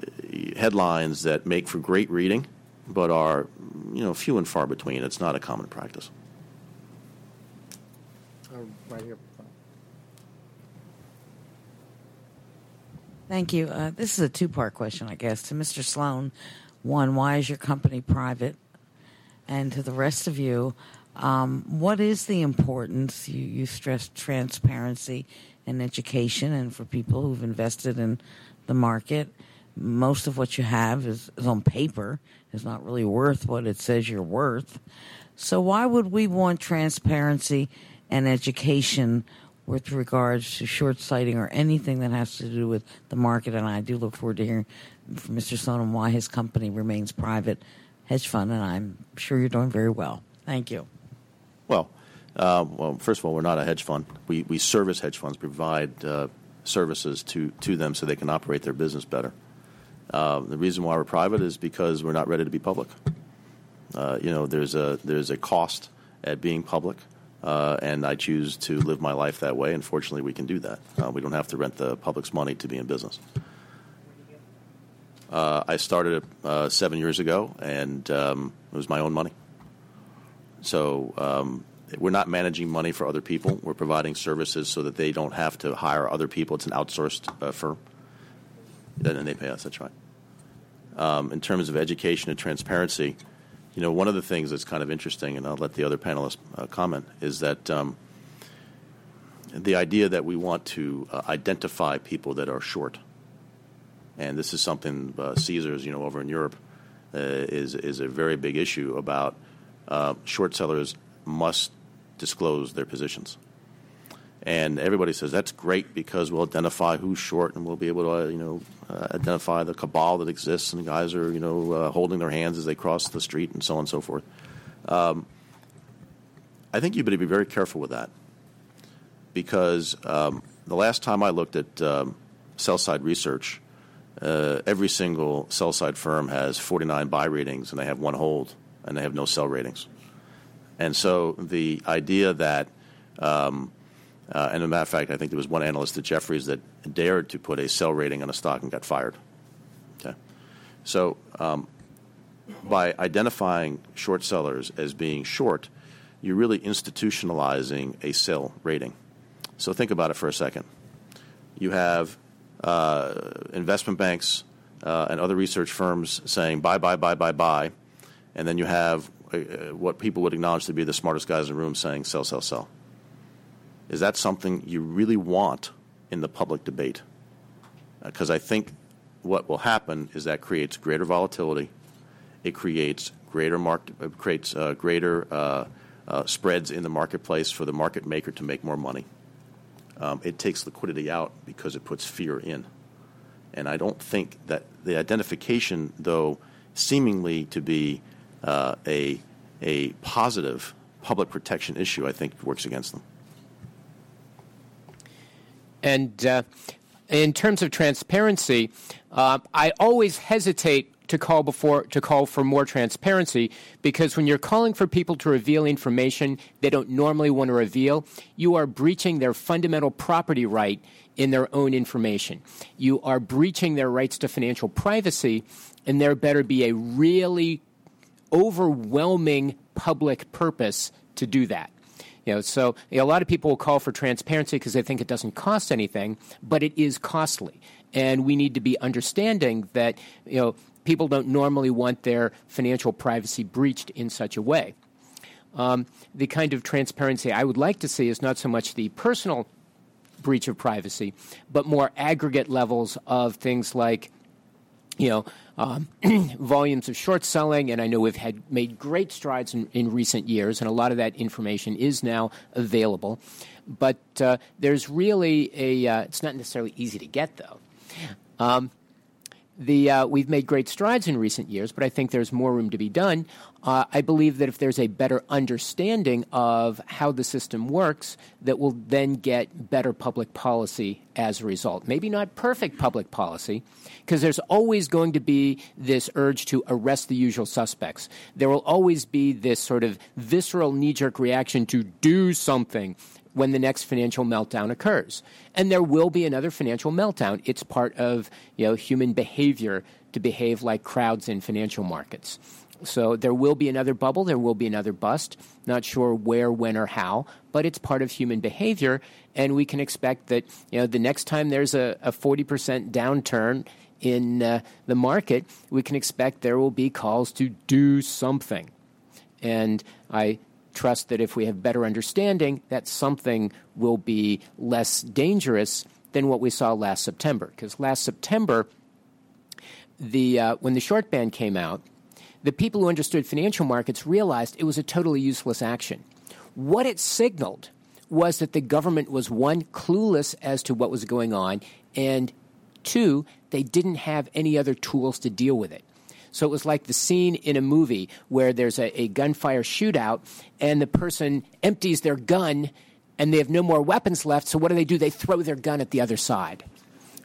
headlines that make for great reading, but are you know few and far between. It's not a common practice. right here. Thank you. Uh, this is a two part question, I guess. To Mr. Sloan, one, why is your company private? And to the rest of you, um, what is the importance? You, you stressed transparency and education, and for people who've invested in the market, most of what you have is, is on paper, is not really worth what it says you're worth. So, why would we want transparency and education with regards to short sighting or anything that has to do with the market? And I do look forward to hearing from Mr. Sloan why his company remains private hedge fund, and I'm sure you're doing very well. Thank you. Well, uh, well, first of all, we're not a hedge fund. We, we service hedge funds, provide uh, services to, to them so they can operate their business better. Uh, the reason why we're private is because we're not ready to be public. Uh, you know, there's a there's a cost at being public, uh, and I choose to live my life that way. And fortunately, we can do that. Uh, we don't have to rent the public's money to be in business. I started it seven years ago, and um, it was my own money. So um, we're not managing money for other people. We're providing services so that they don't have to hire other people. It's an outsourced uh, firm. And they pay us, that's right. Um, in terms of education and transparency, you know, one of the things that's kind of interesting, and I'll let the other panelists uh, comment, is that um, the idea that we want to uh, identify people that are short. And this is something uh, CESR's, you know, over in Europe, uh, is is a very big issue about uh, short sellers must disclose their positions. And everybody says that's great because we'll identify who's short and we'll be able to, uh, you know, uh, identify the cabal that exists and guys are, you know, uh, holding their hands as they cross the street and so on and so forth. Um, I think you better be very careful with that because um, the last time I looked at um, sell side research, every single sell side firm has 49 buy ratings and they have one hold and they have no sell ratings. And so the idea that, um, uh, and as a matter of fact, I think there was one analyst at Jefferies that dared to put a sell rating on a stock and got fired. Okay. So um, by identifying short sellers as being short, you're really institutionalizing a sell rating. So think about it for a second. You have uh, investment banks uh, and other research firms saying buy, buy, buy, buy, buy and then you have uh, what people would acknowledge to be the smartest guys in the room saying sell, sell, sell. Is that something you really want in the public debate? Because uh, I think what will happen is that creates greater volatility. It creates greater market, uh, creates uh, greater uh, uh, spreads in the marketplace for the market maker to make more money. Um, it takes liquidity out because it puts fear in. And I don't think that the identification, though seemingly to be uh, a a positive public protection issue, I think works against them. And uh, in terms of transparency, uh, I always hesitate to call before to call for more transparency because when you're calling for people to reveal information they don't normally want to reveal, you are breaching their fundamental property right in their own information. You are breaching their rights to financial privacy, and there better be a really overwhelming public purpose to do that. You know, so you know, a lot of people will call for transparency because they think it doesn't cost anything, but it is costly, and we need to be understanding that you know people don't normally want their financial privacy breached in such a way. Um, the kind of transparency I would like to see is not so much the personal breach of privacy, but more aggregate levels of things like you know, um, [clears throat] volumes of short selling, and I know we've had made great strides in, in, recent years, and a lot of that information is now available. But uh, there's really a, uh, it's not necessarily easy to get, though. Um, the, uh, we've made great strides in recent years, but I think there's more room to be done Uh, I believe that if there's a better understanding of how the system works, that we'll then get better public policy as a result. Maybe not perfect public policy, because there's always going to be this urge to arrest the usual suspects. There will always be this sort of visceral knee jerk reaction to do something when the next financial meltdown occurs. And there will be another financial meltdown. It's part of you know, human behavior to behave like crowds in financial markets. So there will be another bubble, there will be another bust. Not sure where, when, or how, but it's part of human behavior. And we can expect that you know, the next time there's a, a 40% downturn in uh, the market, we can expect there will be calls to do something. And I trust that if we have better understanding, that something will be less dangerous than what we saw last September. Because last September, the, uh, when the short band came out, the people who understood financial markets realized it was a totally useless action. What it signaled was that the government was one, clueless as to what was going on, and two, they didn't have any other tools to deal with it. So it was like the scene in a movie where there's a, a gunfire shootout and the person empties their gun and they have no more weapons left. So what do they do? They throw their gun at the other side.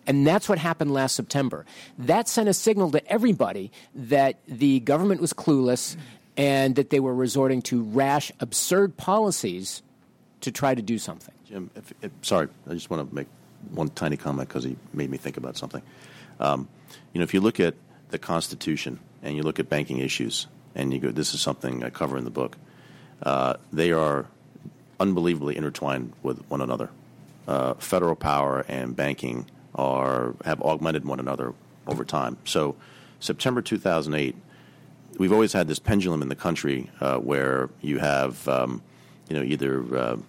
And that's what happened last September. That sent a signal to everybody that the government was clueless and that they were resorting to rash, absurd policies to try to do something. Jim, if, if, sorry, I just want to make one tiny comment because he made me think about something. Um, you know, if you look at the Constitution and you look at banking issues, and you go, this is something I cover in the book, uh, they are unbelievably intertwined with one another. Uh, federal power and banking are have augmented one another over time. So, September 2008, we've always had this pendulum in the country uh, where you have, um, you know, either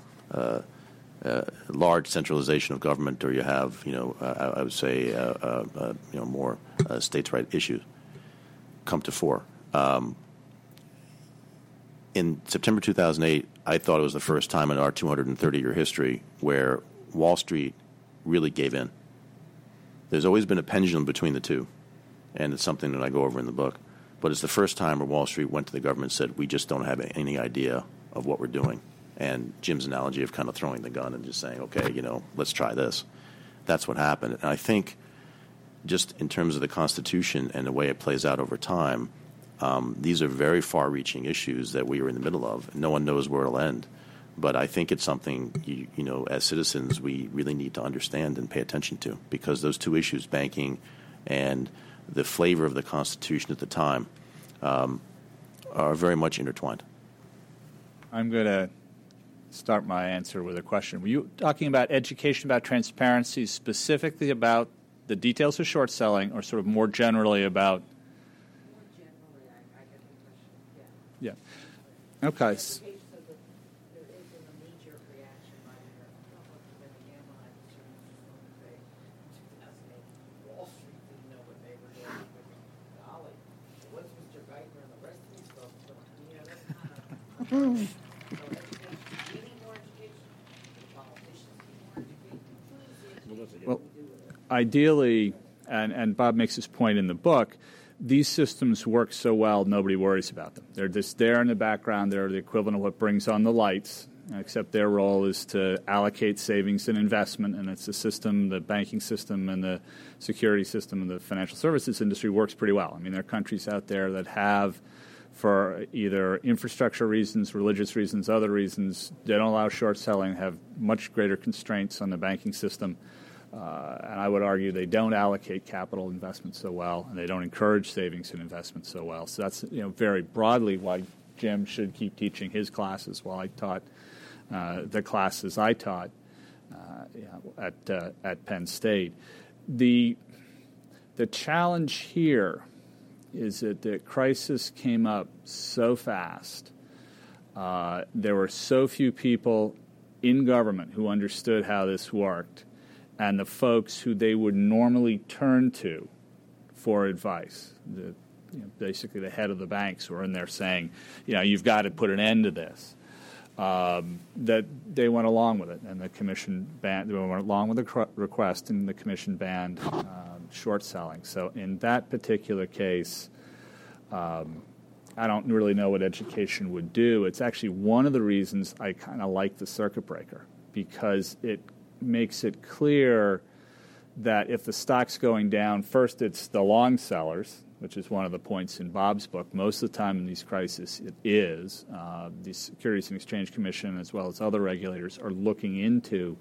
large centralization of government, or you have, you know, uh, I would say, uh, uh, uh you know, more uh, states' right issues come to fore. Um, in September 2008, I thought it was the first time in our 230-year history where Wall Street really gave in. There's always been a pendulum between the two, and it's something that I go over in the book. But it's the first time where Wall Street went to the government and said, "We just don't have any idea of what we're doing." And Jim's analogy of kind of throwing the gun and just saying, okay, you know, let's try this. That's what happened. And I think just in terms of the Constitution and the way it plays out over time, um, these are very far reaching issues that we are in the middle of. No one knows where it'll end. But I think it's something, you, you know, as citizens, we really need to understand and pay attention to because those two issues, banking and the flavor of the Constitution at the time, um, are very much intertwined. I'm going to start my answer with a question. Were you talking about education about transparency, specifically about the details of short selling, or sort of more generally about? More generally, I, I get the question. Yeah. Yeah. Okay. Ideally, and, and Bob makes this point in the book, these systems work so well, nobody worries about them. They're just there in the background. They're the equivalent of what brings on the lights, except their role is to allocate savings and investment. And it's a system, the banking system and the security system and the financial services industry works pretty well. I mean, there are countries out there that have, for either infrastructure reasons, religious reasons, other reasons, they don't allow short selling, have much greater constraints on the banking system. Uh, and I would argue they don't allocate capital investments so well, and they don't encourage savings and investments so well. So that's you know very broadly why Jim should keep teaching his classes while I taught uh, the classes I taught uh, at at Penn State. The the challenge here is that the crisis came up so fast. Uh, there were so few people in government who understood how this worked and the folks who they would normally turn to for advice. The, you know, basically, the head of the banks were in there saying, you know, you've got to put an end to this. Um, that they went along with it, and the commission banned. They went along with the request, and the commission banned um, short selling. So, in that particular case, um, I don't really know what education would do. It's actually one of the reasons I kind of like the circuit breaker because it makes it clear that if the stock's going down, first it's the long sellers, which is one of the points in Bob's book. Most of the time in these crises, it is. Uh, the Securities and Exchange Commission, as well as other regulators, are looking into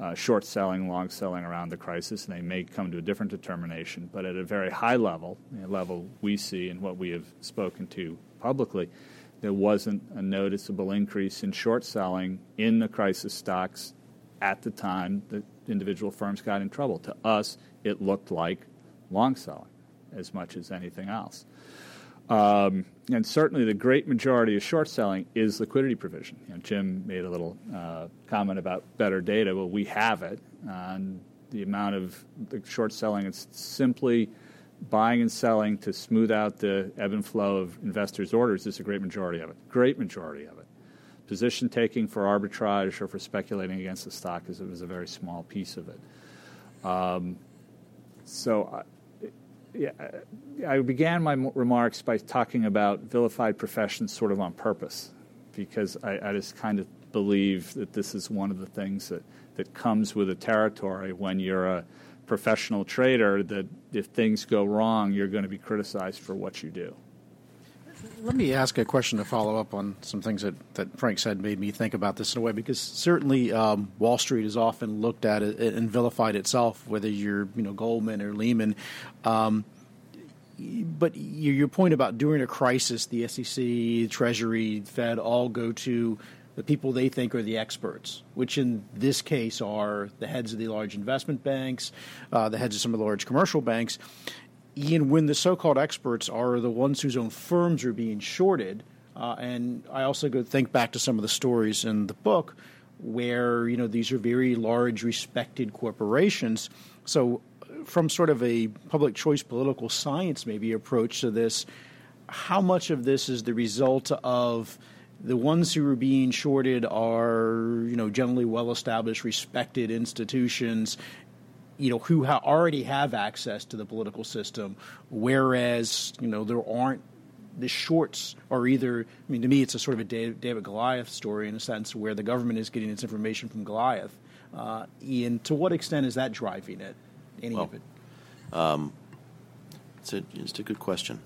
uh, short selling, long selling around the crisis, and they may come to a different determination. But at a very high level, a level we see and what we have spoken to publicly, there wasn't a noticeable increase in short selling in the crisis stocks at the time that individual firms got in trouble. To us, it looked like long selling as much as anything else. Um, and certainly, the great majority of short selling is liquidity provision. You know, Jim made a little uh, comment about better data. Well, we have it. And the amount of the short selling is simply buying and selling to smooth out the ebb and flow of investors' orders is a great majority of it. Great majority of it. Position taking for arbitrage or for speculating against the stock is, is a very small piece of it. Um, so yeah, I began my remarks by talking about vilified professions sort of on purpose, because I, I, just kind of believe that this is one of the things that, that comes with a territory when you're a professional trader, that if things go wrong, you're going to be criticized for what you do. Let me ask a question to follow up on some things that, that Frank said made me think about this in a way because certainly um, Wall Street has often looked at and vilified itself, whether you're you know Goldman or Lehman. Um, but your point about during a crisis, the SEC, Treasury, Fed all go to the people they think are the experts, which in this case are the heads of the large investment banks, uh, the heads of some of the large commercial banks. Ian, when the so-called experts are the ones whose own firms are being shorted, uh, and I also go think back to some of the stories in the book where you know these are very large, respected corporations. So, from sort of a public choice political science maybe approach to this, how much of this is the result of the ones who are being shorted are you know generally well established respected institutions you know, who ha- already have access to the political system, whereas you know there aren't the shorts are either. I mean, to me, it's a sort of a David Goliath story in a sense, where the government is getting its information from Goliath. Uh, Ian, to what extent is that driving it? Any well, of it? Um, it's a it's a good question,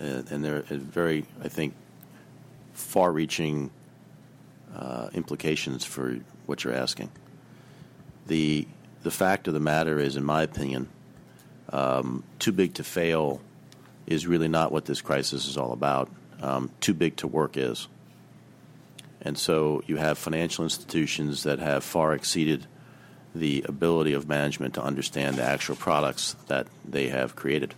uh, and there are very, I think, far-reaching uh, implications for what you're asking. The the fact of the matter is, in my opinion, um, too big to fail is really not what this crisis is all about. Um, too big to work is. And so you have financial institutions that have far exceeded the ability of management to understand the actual products that they have created.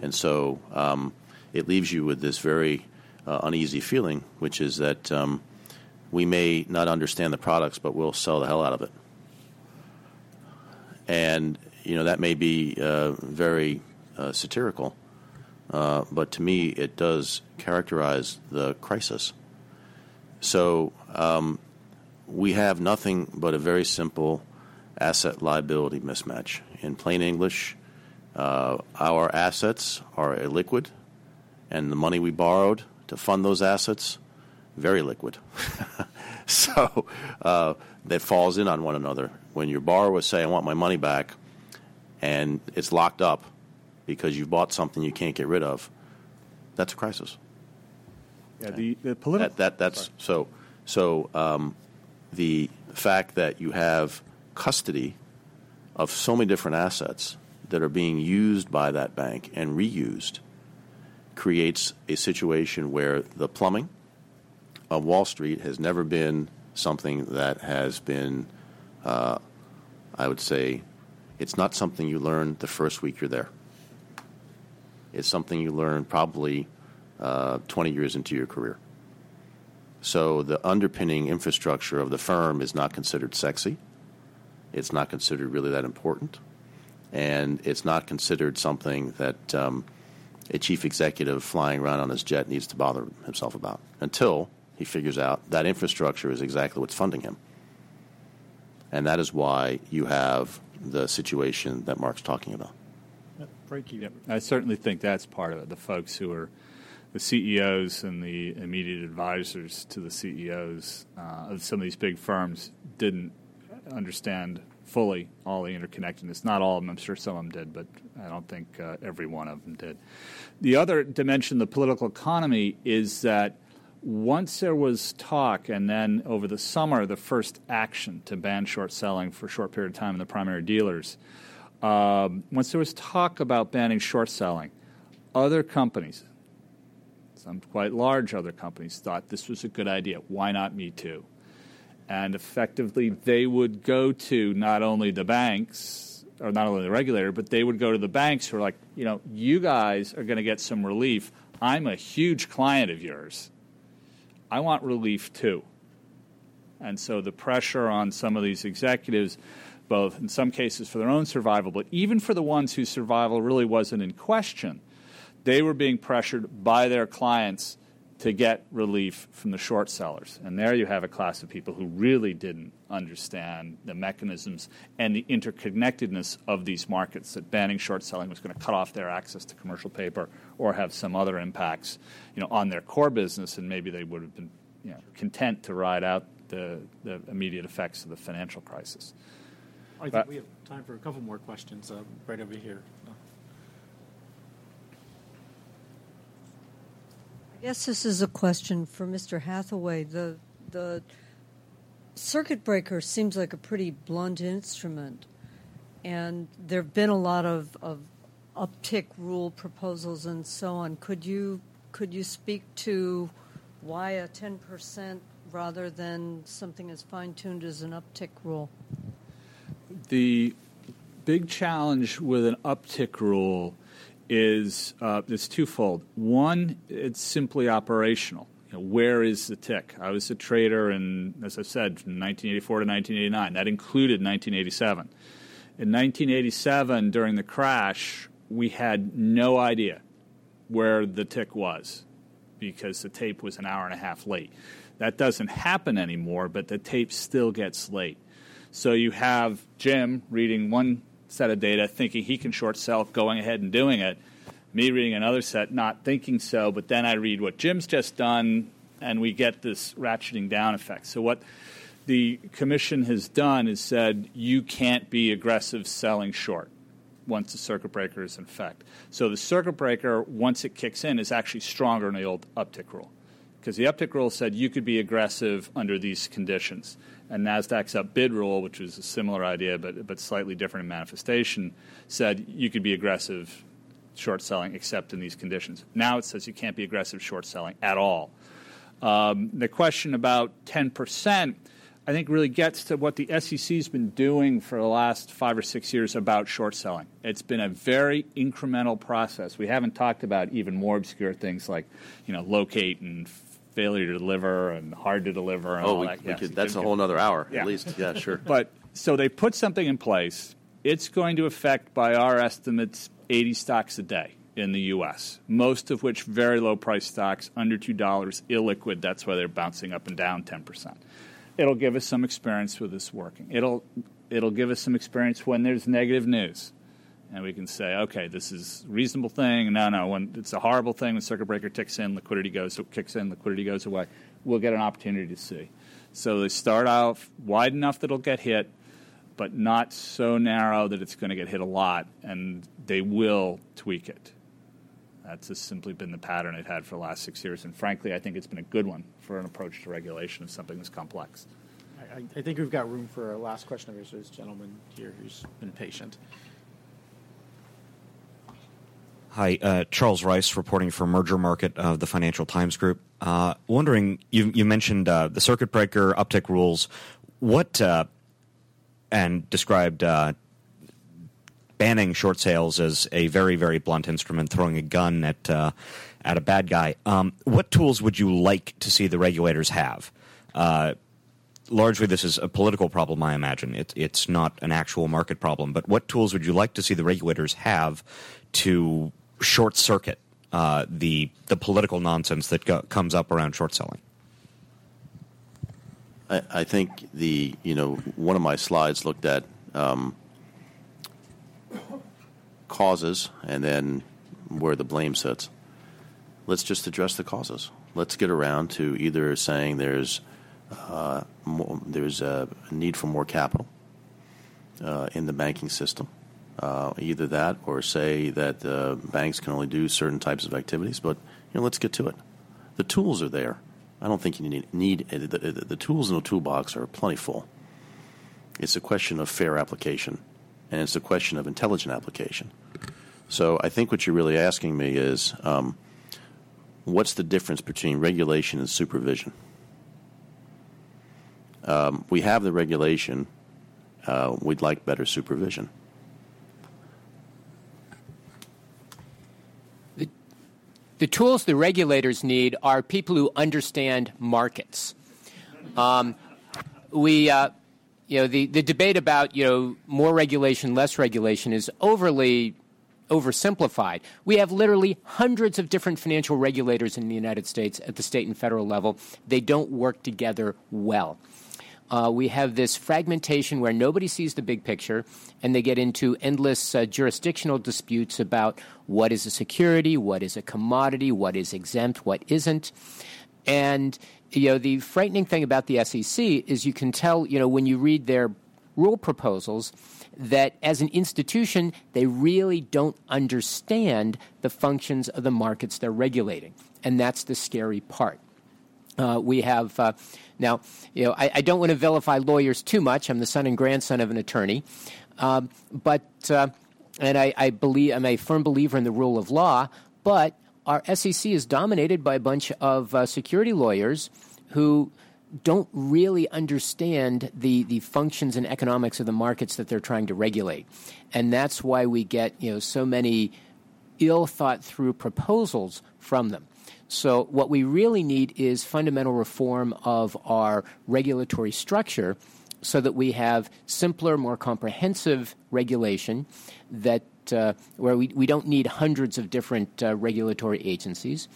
And so um, it leaves you with this very uh, uneasy feeling, which is that um, we may not understand the products, but we'll sell the hell out of it and you know that may be uh, very uh, satirical, uh, but to me it does characterize the crisis. So um, we have nothing but a very simple asset liability mismatch. In plain English, uh, our assets are illiquid, and the money we borrowed to fund those assets very liquid. [laughs] so uh, that falls in on one another. When your borrower say, I want my money back, and it's locked up because you have bought something you can't get rid of, that's a crisis. Yeah, the, the political. That, that, that's so. So um, the fact that you have custody of so many different assets that are being used by that bank and reused creates a situation where the plumbing of Wall Street has never been something that has been, uh, I would say, it's not something you learn the first week you're there. It's something you learn probably uh, 20 years into your career. So the underpinning infrastructure of the firm is not considered sexy. It's not considered really that important. And it's not considered something that um, a chief executive flying around on his jet needs to bother himself about until he figures out that infrastructure is exactly what's funding him. And that is why you have the situation that Mark's talking about. Yep. I certainly think that's part of it. The folks who are the CEOs and the immediate advisors to the CEOs uh, of some of these big firms didn't understand fully all the interconnectedness. Not all of them, I'm sure some of them did, but I don't think uh, every one of them did. The other dimension, the political economy, is that once there was talk, and then over the summer, the first action to ban short selling for a short period of time in the primary dealers. Um, once there was talk about banning short selling, other companies, some quite large other companies, thought this was a good idea. Why not me too? And effectively, they would go to not only the banks, or not only the regulator, but they would go to the banks who are like, you know, you guys are going to get some relief. I'm a huge client of yours. I want relief too. And so the pressure on some of these executives, both in some cases for their own survival, but even for the ones whose survival really wasn't in question, they were being pressured by their clients to get relief from the short sellers. And there you have a class of people who really didn't understand the mechanisms and the interconnectedness of these markets, that banning short selling was going to cut off their access to commercial paper or have some other impacts you know, on their core business, and maybe they would have been you know, content to ride out the, the immediate effects of the financial crisis. I think But- we have time for a couple more questions uh, right over here. Guess this is a question for Mr. Hatheway. The the circuit breaker seems like a pretty blunt instrument, and there have been a lot of, of uptick rule proposals and so on. Could you could you speak to why a ten percent rather than something as fine tuned as an uptick rule? The big challenge with an uptick rule is uh, it's twofold. One, it's simply operational. You know, where is the tick? I was a trader, in, as I said, from 1984 to 1989. That included 1987. In 1987, during the crash, we had no idea where the tick was because the tape was an hour and a half late. That doesn't happen anymore, but the tape still gets late. So you have Jim reading one set of data, thinking he can short sell, going ahead and doing it. Me reading another set, not thinking so, but then I read what Jim's just done, and we get this ratcheting down effect. So what the commission has done is said you can't be aggressive selling short once the circuit breaker is in effect. So the circuit breaker, once it kicks in, is actually stronger than the old uptick rule. Because the uptick rule said you could be aggressive under these conditions. And NASDAQ's up bid rule, which was a similar idea but, but slightly different in manifestation, said you could be aggressive short selling except in these conditions. Now it says you can't be aggressive short selling at all. Um, the question about 10%, I think, really gets to what the SEC's been doing for the last five or six years about short selling. It's been a very incremental process. We haven't talked about even more obscure things like, you know, locate and failure to deliver and hard to deliver. And Oh, we, that. we could, that's a whole other hour Yeah. at least. Yeah, [laughs] sure. But so they put something in place. It's going to affect, by our estimates, 80 stocks a day in the U.S. Most of which very low price stocks, under two dollars, illiquid. That's why they're bouncing up and down 10 percent. It'll give us some experience with this working. It'll it'll give us some experience when there's negative news. And we can say, okay, this is a reasonable thing. No, no, when it's a horrible thing, when circuit breaker ticks in, liquidity goes kicks in, liquidity goes away. We'll get an opportunity to see. So they start out wide enough that it'll get hit, but not so narrow that it's going to get hit a lot, and they will tweak it. That's just simply been the pattern they've had for the last six years, and frankly, I think it's been a good one for an approach to regulation of something that's complex. I, I- think we've got room for a last question. There's this gentleman here who's been patient. Hi, uh, Charles Rice, reporting for Mergermarket of the Financial Times Group. Uh, wondering, you, you mentioned uh, the circuit breaker uptick rules. What uh, and described uh, banning short sales as a very, very blunt instrument, throwing a gun at uh, at a bad guy. Um, what tools would you like to see the regulators have? Largely, this is a political problem, I imagine. It, it's not an actual market problem. But what tools would you like to see the regulators have to short circuit uh, the the political nonsense that go, comes up around short selling? I, I think the you know one of my slides looked at um, causes and then where the blame sits. let's just address the causes. Let's get around to either saying there's uh, more, there's a need for more capital uh, in the banking system. Uh, either that, or say that uh, banks can only do certain types of activities. But you know, let's get to it. The tools are there. I don't think you need, need the, the, the tools in the toolbox are plentiful. It's a question of fair application, and it's a question of intelligent application. So I think what you're really asking me is, um, what's the difference between regulation and supervision? Um, we have the regulation. Uh, we'd like better supervision. The tools the regulators need are people who understand markets. Um, we, uh, you know, the, the debate about you know more regulation, less regulation is overly oversimplified. We have literally hundreds of different financial regulators in the United States at the state and federal level. They don't work together well. Uh, we have this fragmentation where nobody sees the big picture, and they get into endless uh, jurisdictional disputes about what is a security, what is a commodity, what is exempt, what isn't. And you know, the frightening thing about the SEC is you can tell, you know, when you read their rule proposals that as an institution, they really don't understand the functions of the markets they're regulating. And that's the scary part. Uh, we have uh, now, you know, I, I, don't want to vilify lawyers too much. I'm the son and grandson of an attorney, um, but uh, and I, I, believe I'm a firm believer in the rule of law. But our SEC is dominated by a bunch of uh, security lawyers who don't really understand the, the functions and economics of the markets that they're trying to regulate. And that's why we get you know, so many ill thought through proposals from them. So, what we really need is fundamental reform of our regulatory structure so that we have simpler, more comprehensive regulation that uh, where we, we don't need hundreds of different uh, regulatory agencies,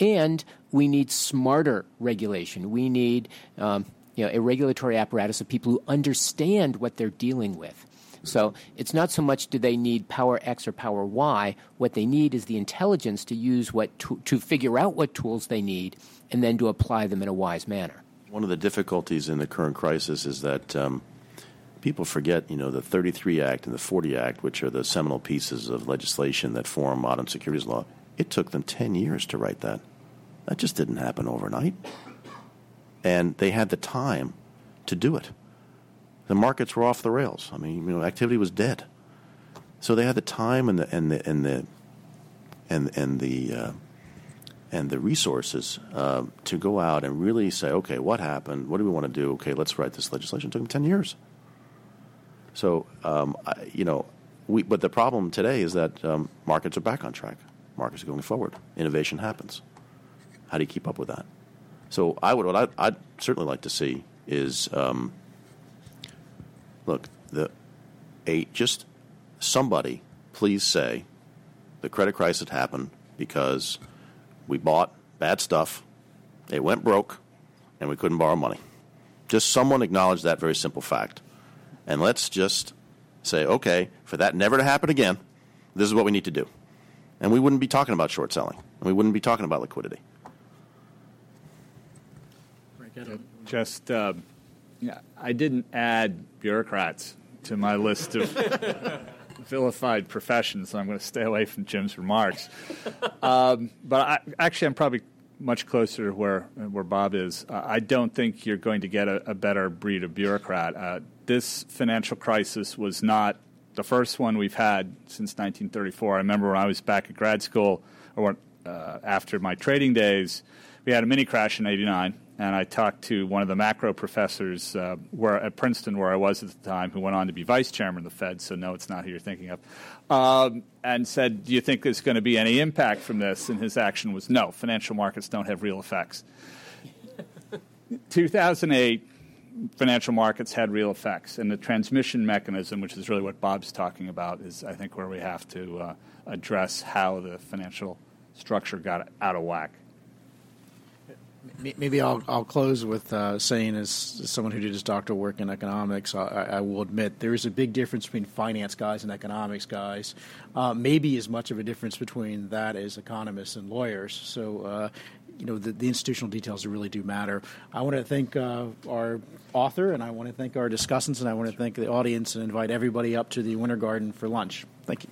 and we need smarter regulation. We need um, you know, a regulatory apparatus of people who understand what they're dealing with. So it's not so much do they need power X or power Y. What they need is the intelligence to use what to, to figure out what tools they need and then to apply them in a wise manner. One of the difficulties in the current crisis is that um, people forget, you know, the 33 Act and the 40 Act, which are the seminal pieces of legislation that form modern securities law. It took them 10 years to write that. That just didn't happen overnight. And they had the time to do it. The markets were off the rails. I mean, you know, activity was dead. So they had the time and the and the and the and and the uh, and the resources uh, to go out and really say, okay, what happened? What do we want to do? Okay, let's write this legislation. It took them ten years. So um, I, you know, we, but the problem today is that um, markets are back on track. Markets are going forward. Innovation happens. How do you keep up with that? So I would what I, I'd, certainly like to see is um, look the a just somebody please say the credit crisis happened because we bought bad stuff, it went broke, and we couldn't borrow money. Just someone acknowledge that very simple fact, and let's just say okay for that never to happen again. This is what we need to do, and we wouldn't be talking about short selling, and we wouldn't be talking about liquidity. Just, uh, yeah, I didn't add bureaucrats to my list of [laughs] vilified professions, so I'm going to stay away from Jim's remarks. Um, but I, actually, I'm probably much closer to where where Bob is. Uh, I don't think you're going to get a, a better breed of bureaucrat. Uh, this financial crisis was not the first one we've had since 1934. I remember when I was back at grad school, or uh, after my trading days, we had a mini crash in '89 and I talked to one of the macro professors uh, where, at Princeton, where I was at the time, who went on to be vice chairman of the Fed, so no, it's not who you're thinking of, um, and said, Do you think there's going to be any impact from this? And his action was no, financial markets don't have real effects. 2008, financial markets had real effects, and the transmission mechanism, which is really what Bob's talking about, is, I think, where we have to uh, address how the financial structure got out of whack. Maybe I'll, I'll close with uh, saying, as someone who did his doctoral work in economics, I, I, will admit there is a big difference between finance guys and economics guys. Uh, maybe as much of a difference between that as economists and lawyers. So, uh, you know, the, the, institutional details really do matter. I want to thank uh, our author, and I want to thank our discussants, and I want to thank the audience, and invite everybody up to the Winter Garden for lunch. Thank you.